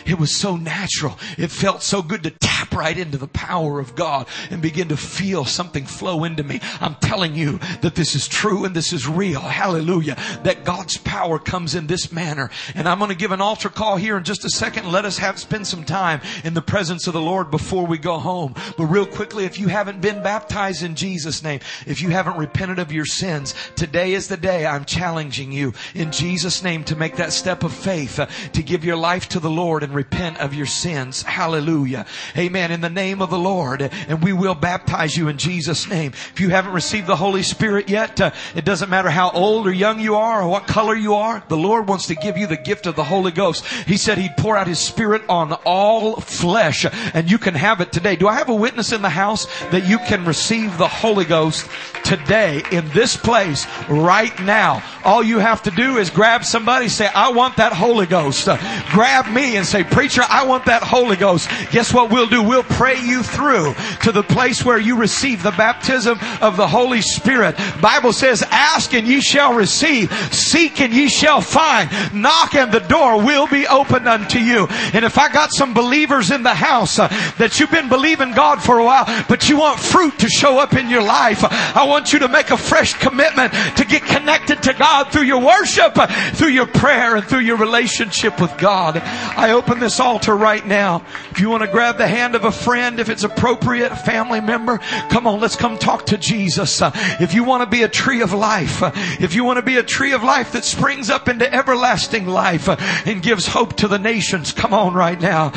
it was so natural. It felt so good to tap right into the power of God and begin to feel something flow into me. I'm telling you that this is true and this is real. Hallelujah. That God's power power comes in this manner. And I'm going to give an altar call here in just a second. Let us have spend some time in the presence of the Lord before we go home. But real quickly, if you haven't been baptized in Jesus' name, if you haven't repented of your sins, today is the day I'm challenging you in Jesus' name to make that step of faith, uh, to give your life to the Lord and repent of your sins. Hallelujah. Amen. In the name of the Lord. And we will baptize you in Jesus' name. If you haven't received the Holy Spirit yet, uh, it doesn't matter how old or young you are or what color you are are, the Lord wants to give you the gift of the Holy Ghost. He said He'd pour out His Spirit on all flesh and you can have it today. Do I have a witness in the house that you can receive the Holy Ghost today in this place right now? All you have to do is grab somebody, say, I want that Holy Ghost. Uh, grab me and say, preacher, I want that Holy Ghost. Guess what we'll do? We'll pray you through to the place where you receive the baptism of the Holy Spirit. Bible says, ask and ye shall receive. Seek and ye shall find. Knock and the door will be opened unto you. And if I got some believers in the house uh, that you've been believing God for a while, but you want fruit to show up in your life, I want you to make a fresh commitment to get connected to God through your worship, through your prayer, and through your relationship with God. I open this altar right now. If you want to grab the hand of a friend, if it's appropriate, a family member, come on, let's come talk to Jesus. If you want to be a tree of life, if you want to be a tree of life that springs up into everlasting life uh, and gives hope to the nations, come on right now.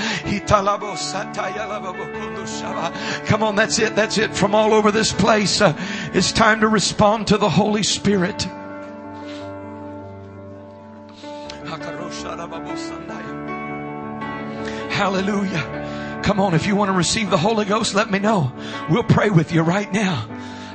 Come on, that's it. That's it from all over this place. Uh, it's time to respond to the Holy Spirit. Hallelujah. Come on, if you want to receive the Holy Ghost, let me know. We'll pray with you right now.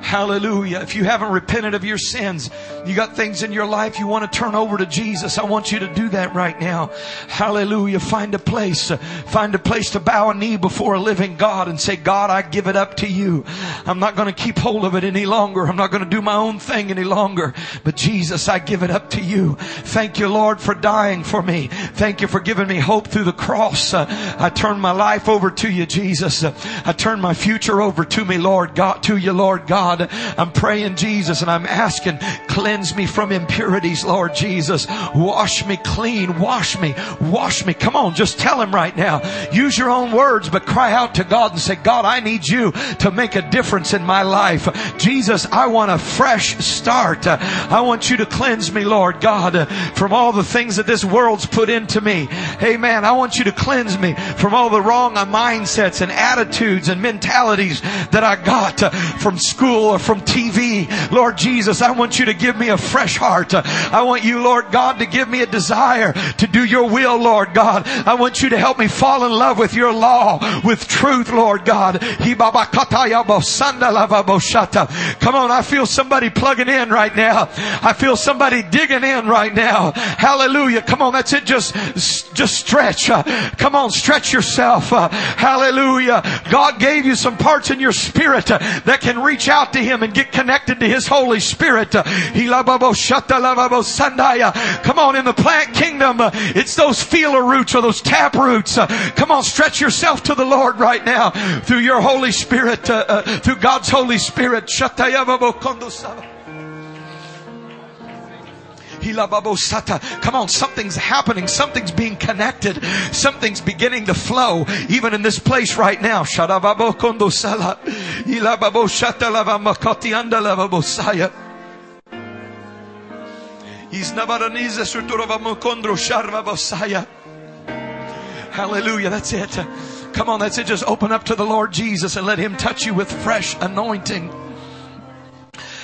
Hallelujah. If you haven't repented of your sins, you got things in your life you want to turn over to Jesus. I want you to do that right now. Hallelujah. Find a place. Find a place to bow a knee before a living God and say, God, I give it up to you. I'm not going to keep hold of it any longer. I'm not going to do my own thing any longer. But Jesus, I give it up to you. Thank you, Lord, for dying for me. Thank you for giving me hope through the cross. I turn my life over to you, Jesus. I turn my future over to me, Lord God, to you, Lord God. God. I'm praying, Jesus, and I'm asking, cleanse me from impurities, Lord Jesus. Wash me clean. Wash me. Wash me. Come on, just tell him right now. Use your own words, but cry out to God and say, God, I need you to make a difference in my life. Jesus, I want a fresh start. I want you to cleanse me, Lord God, from all the things that this world's put into me. Amen. I want you to cleanse me from all the wrong mindsets and attitudes and mentalities that I got from school or from TV. Lord Jesus, I want you to give me a fresh heart. I want you, Lord God, to give me a desire to do your will, Lord God. I want you to help me fall in love with your law, with truth, Lord God. Come on, I feel somebody plugging in right now. I feel somebody digging in right now. Hallelujah. Come on, that's it. Just, just stretch. Come on, stretch yourself. Hallelujah. God gave you some parts in your spirit that can reach out to Him and get connected to His Holy Spirit. Come on, in the plant kingdom, it's those feeler roots or those tap roots. Come on, stretch yourself to the Lord right now through your Holy Spirit, uh, uh, through God's Holy Spirit. Come on, something's happening. Something's being connected. Something's beginning to flow, even in this place right now. Hallelujah. That's it. Come on, that's it. Just open up to the Lord Jesus and let Him touch you with fresh anointing.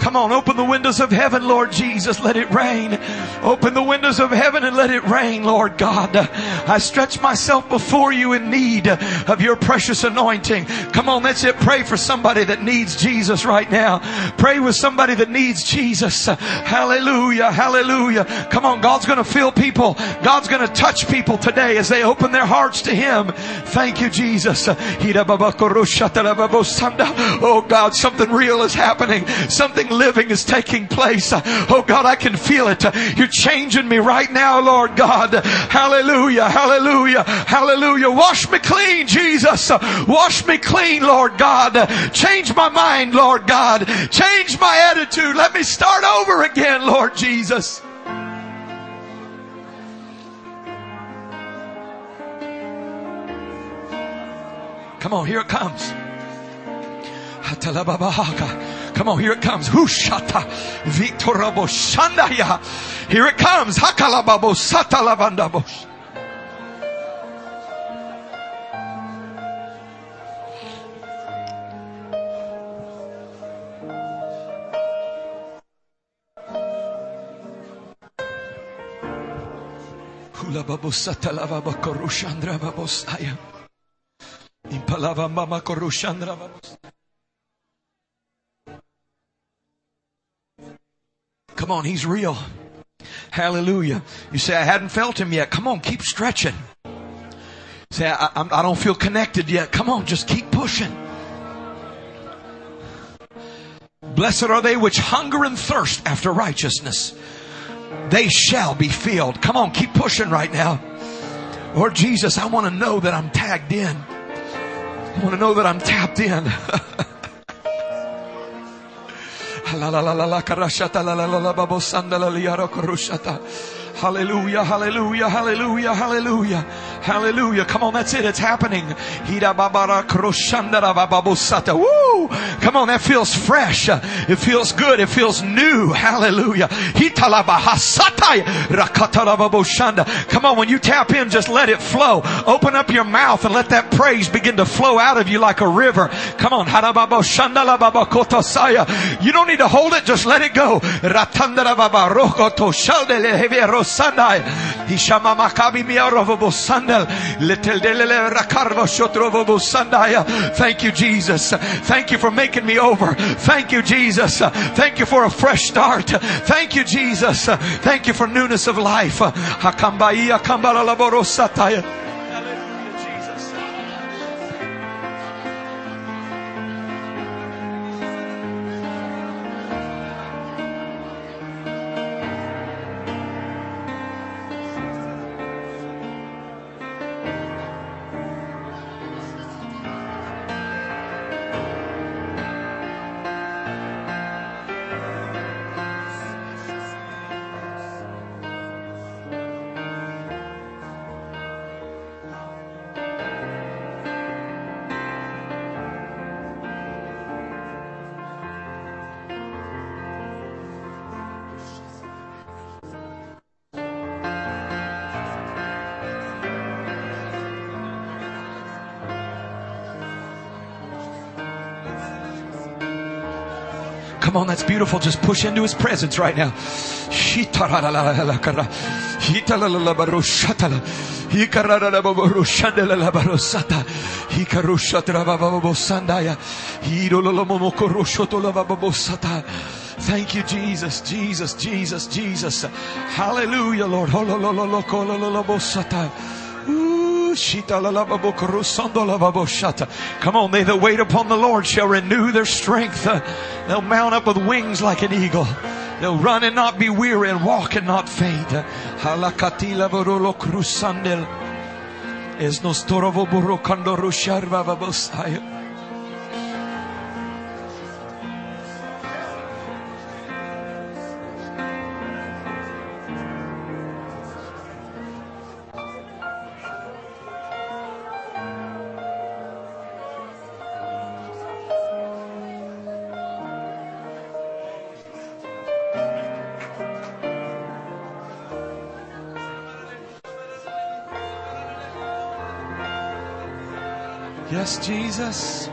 Come on, open the windows of heaven, Lord Jesus. Let it rain. Open the windows of heaven and let it rain, Lord God. I stretch myself before you in need of your precious anointing. Come on, that's it. Pray for somebody that needs Jesus right now. Pray with somebody that needs Jesus. Hallelujah, hallelujah. Come on, God's going to fill people. God's going to touch people today as they open their hearts to Him. Thank you, Jesus. Oh God, something real is happening. Something living is taking place. Oh God, I can feel it. You're changing me right now, Lord God. Hallelujah, hallelujah, hallelujah. Wash me clean, Jesus. Wash me clean, Lord God. Change my mind, Lord God. Change my attitude. Let me start over again, Lord Jesus. Come on, here it comes. Come on, here it comes. Hushata Victorabo Shandaya. Here it comes. Hakalababo Satalavandabos. Hulababo Satalavaba Korushandra Babosaya. Impalava Mama Korushandra Babosaya. Come on, He's real. Hallelujah. You say, I hadn't felt Him yet. Come on, keep stretching. Say, I, I, don't feel connected yet. Come on, just keep pushing. Blessed are they which hunger and thirst after righteousness. They shall be filled. Come on, keep pushing right now. Lord Jesus, I want to know that I'm tagged in. I want to know that I'm tapped in. La la la la la karashata la la la la babosanda la liaro korushata. Hallelujah, hallelujah, hallelujah, hallelujah, hallelujah. Come on, that's it. It's happening. Woo! Come on, that feels fresh. It feels good. It feels new. Hallelujah. Come on, when you tap in, just let it flow. Open up your mouth and let that praise begin to flow out of you like a river. Come on. You don't need to hold it, just let it go. Sandai. Hishama Makabi Miarovo Sandal. Little Delele Rakarvo Shotrovo Sandaya. Thank you, Jesus. Thank you for making me over. Thank you, Jesus. Thank you for a fresh start. Thank you, Jesus. Thank you for newness of life. Hakambai Akambala Laboro Sataya. Come on, that's beautiful. Just push into His presence right now. Thank you, Jesus, Jesus, Jesus, Jesus. Hallelujah, Lord. Come on, they that wait upon the Lord shall renew their strength. They'll mount up with wings like an eagle. They'll run and not be weary and walk and not faint. Es nostorovo burro kando rushar vavabosaya. Jesus.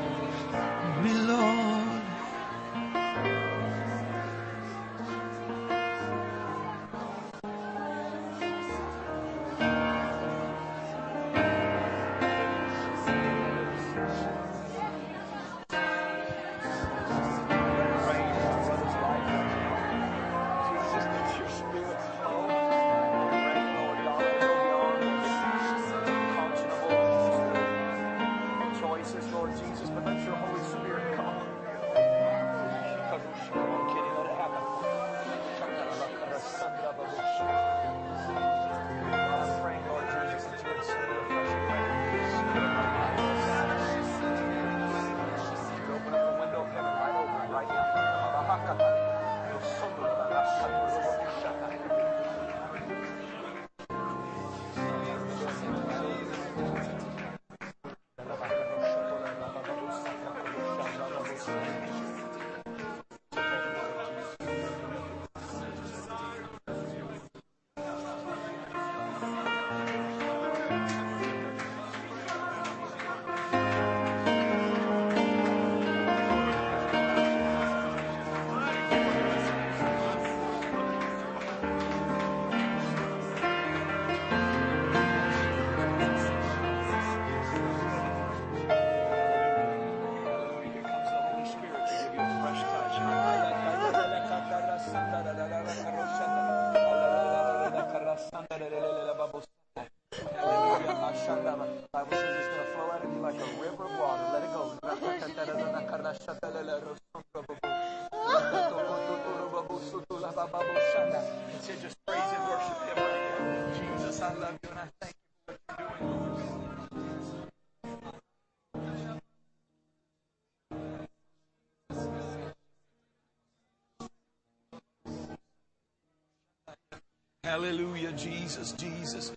Hallelujah, Jesus, Jesus.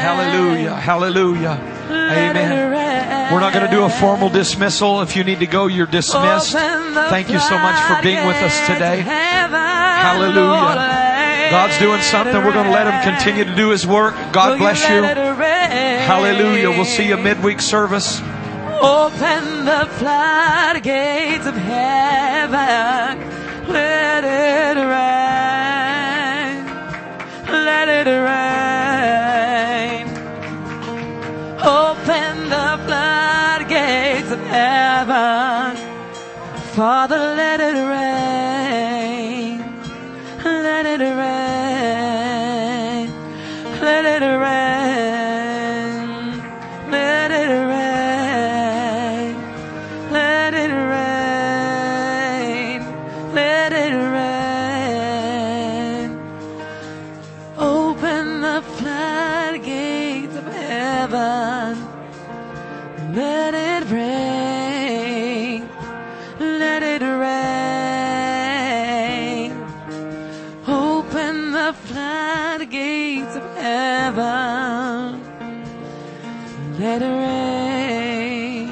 Hallelujah. Hallelujah. Amen. We're not going to do a formal dismissal. If you need to go, you're dismissed. Thank you so much for being with us today. Hallelujah. Hallelujah. God's doing something. We're going to let Him continue to do His work. God bless you. Hallelujah. We'll see you midweek service. Open the floodgates of heaven. Heaven. Father, heaven. Let it rain.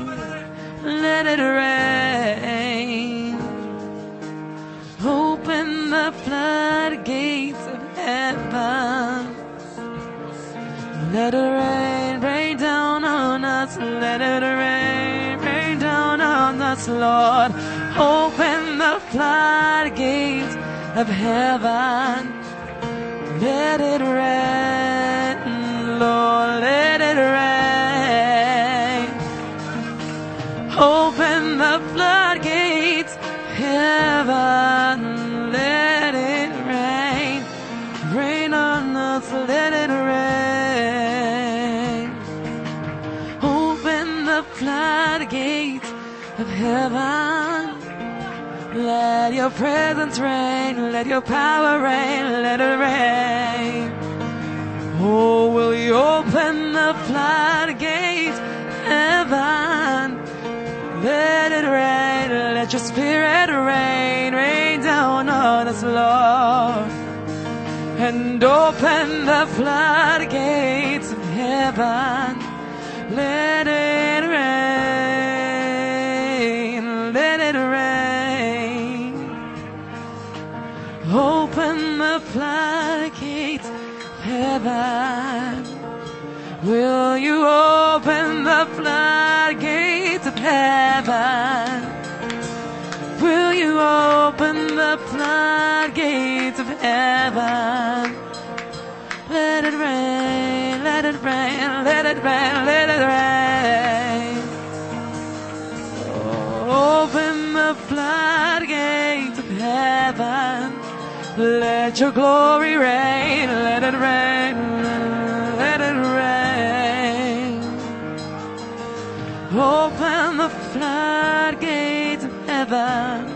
Let it rain. Open the floodgates of heaven. Let it rain, rain down on us. Let it rain, rain down on us, Lord. Open the floodgates of heaven. Let it rain, rain. Open the floodgates, heaven. Let it rain. Rain on us, let it rain. Open the floodgates of heaven. Let your presence reign, let your power reign, let it rain. Oh, will you open the floodgates, heaven? Let it rain, let your spirit rain, rain down on us, Lord. And open the floodgates of heaven. Let it rain, let it rain. Open the floodgates heaven. Will you open the floodgates of heaven? Will you open the floodgates of heaven? Let it rain, let it rain, let it rain, let it rain. Open the floodgates of heaven. Let your glory rain, let it rain, let it rain. Open the floodgates of heaven.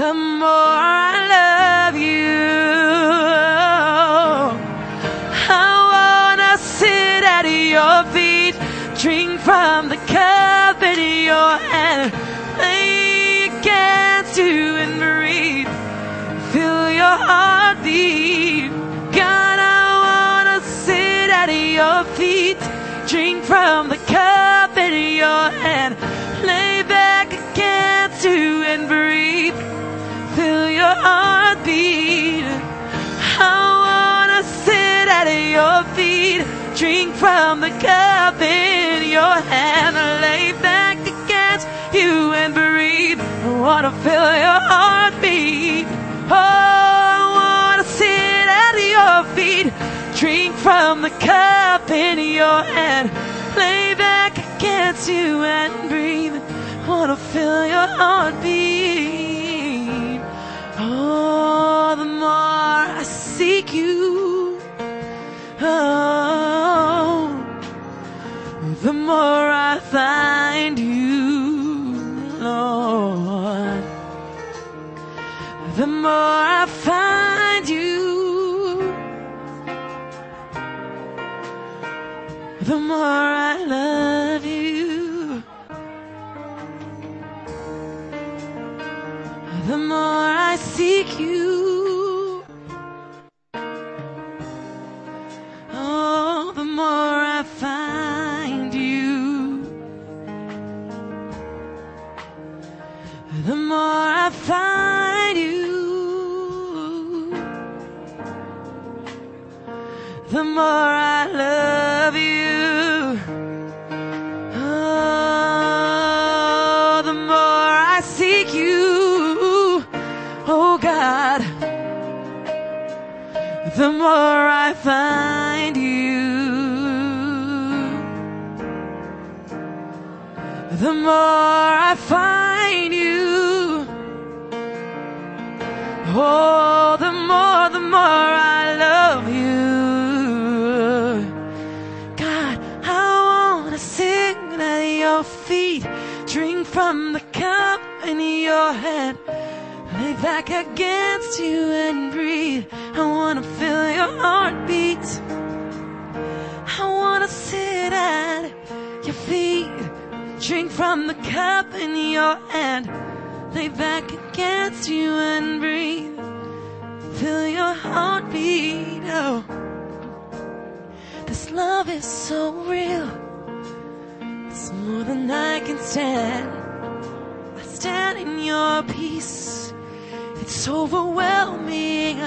The more I love you. I wanna sit at your feet, drink from the cup in your hand, lay against you and breathe. Feel your heartbeat. God, I wanna sit at your feet, drink from the cup in your hand, lay back against you and breathe. Heartbeat. I wanna sit at your feet, drink from the cup in your hand, lay back against you and breathe. I wanna feel your heartbeat. Oh, I wanna sit at your feet, drink from the cup in your hand, lay back against you and breathe. I Wanna feel your heartbeat. More I seek you, oh, the more I find you, Lord. The more I find you, the more I love more I love you. Oh, the more I seek you, oh God, the more I find you. The more I find you, oh, the more, the more I love you. Your feet, drink from the cup in your hand, lay back against you and breathe. I wanna feel your heartbeat. I wanna sit at your feet, drink from the cup in your hand, lay back against you and breathe. Feel your heartbeat. Oh. This love is so real. It's more than I can stand. I stand in your peace. It's overwhelming.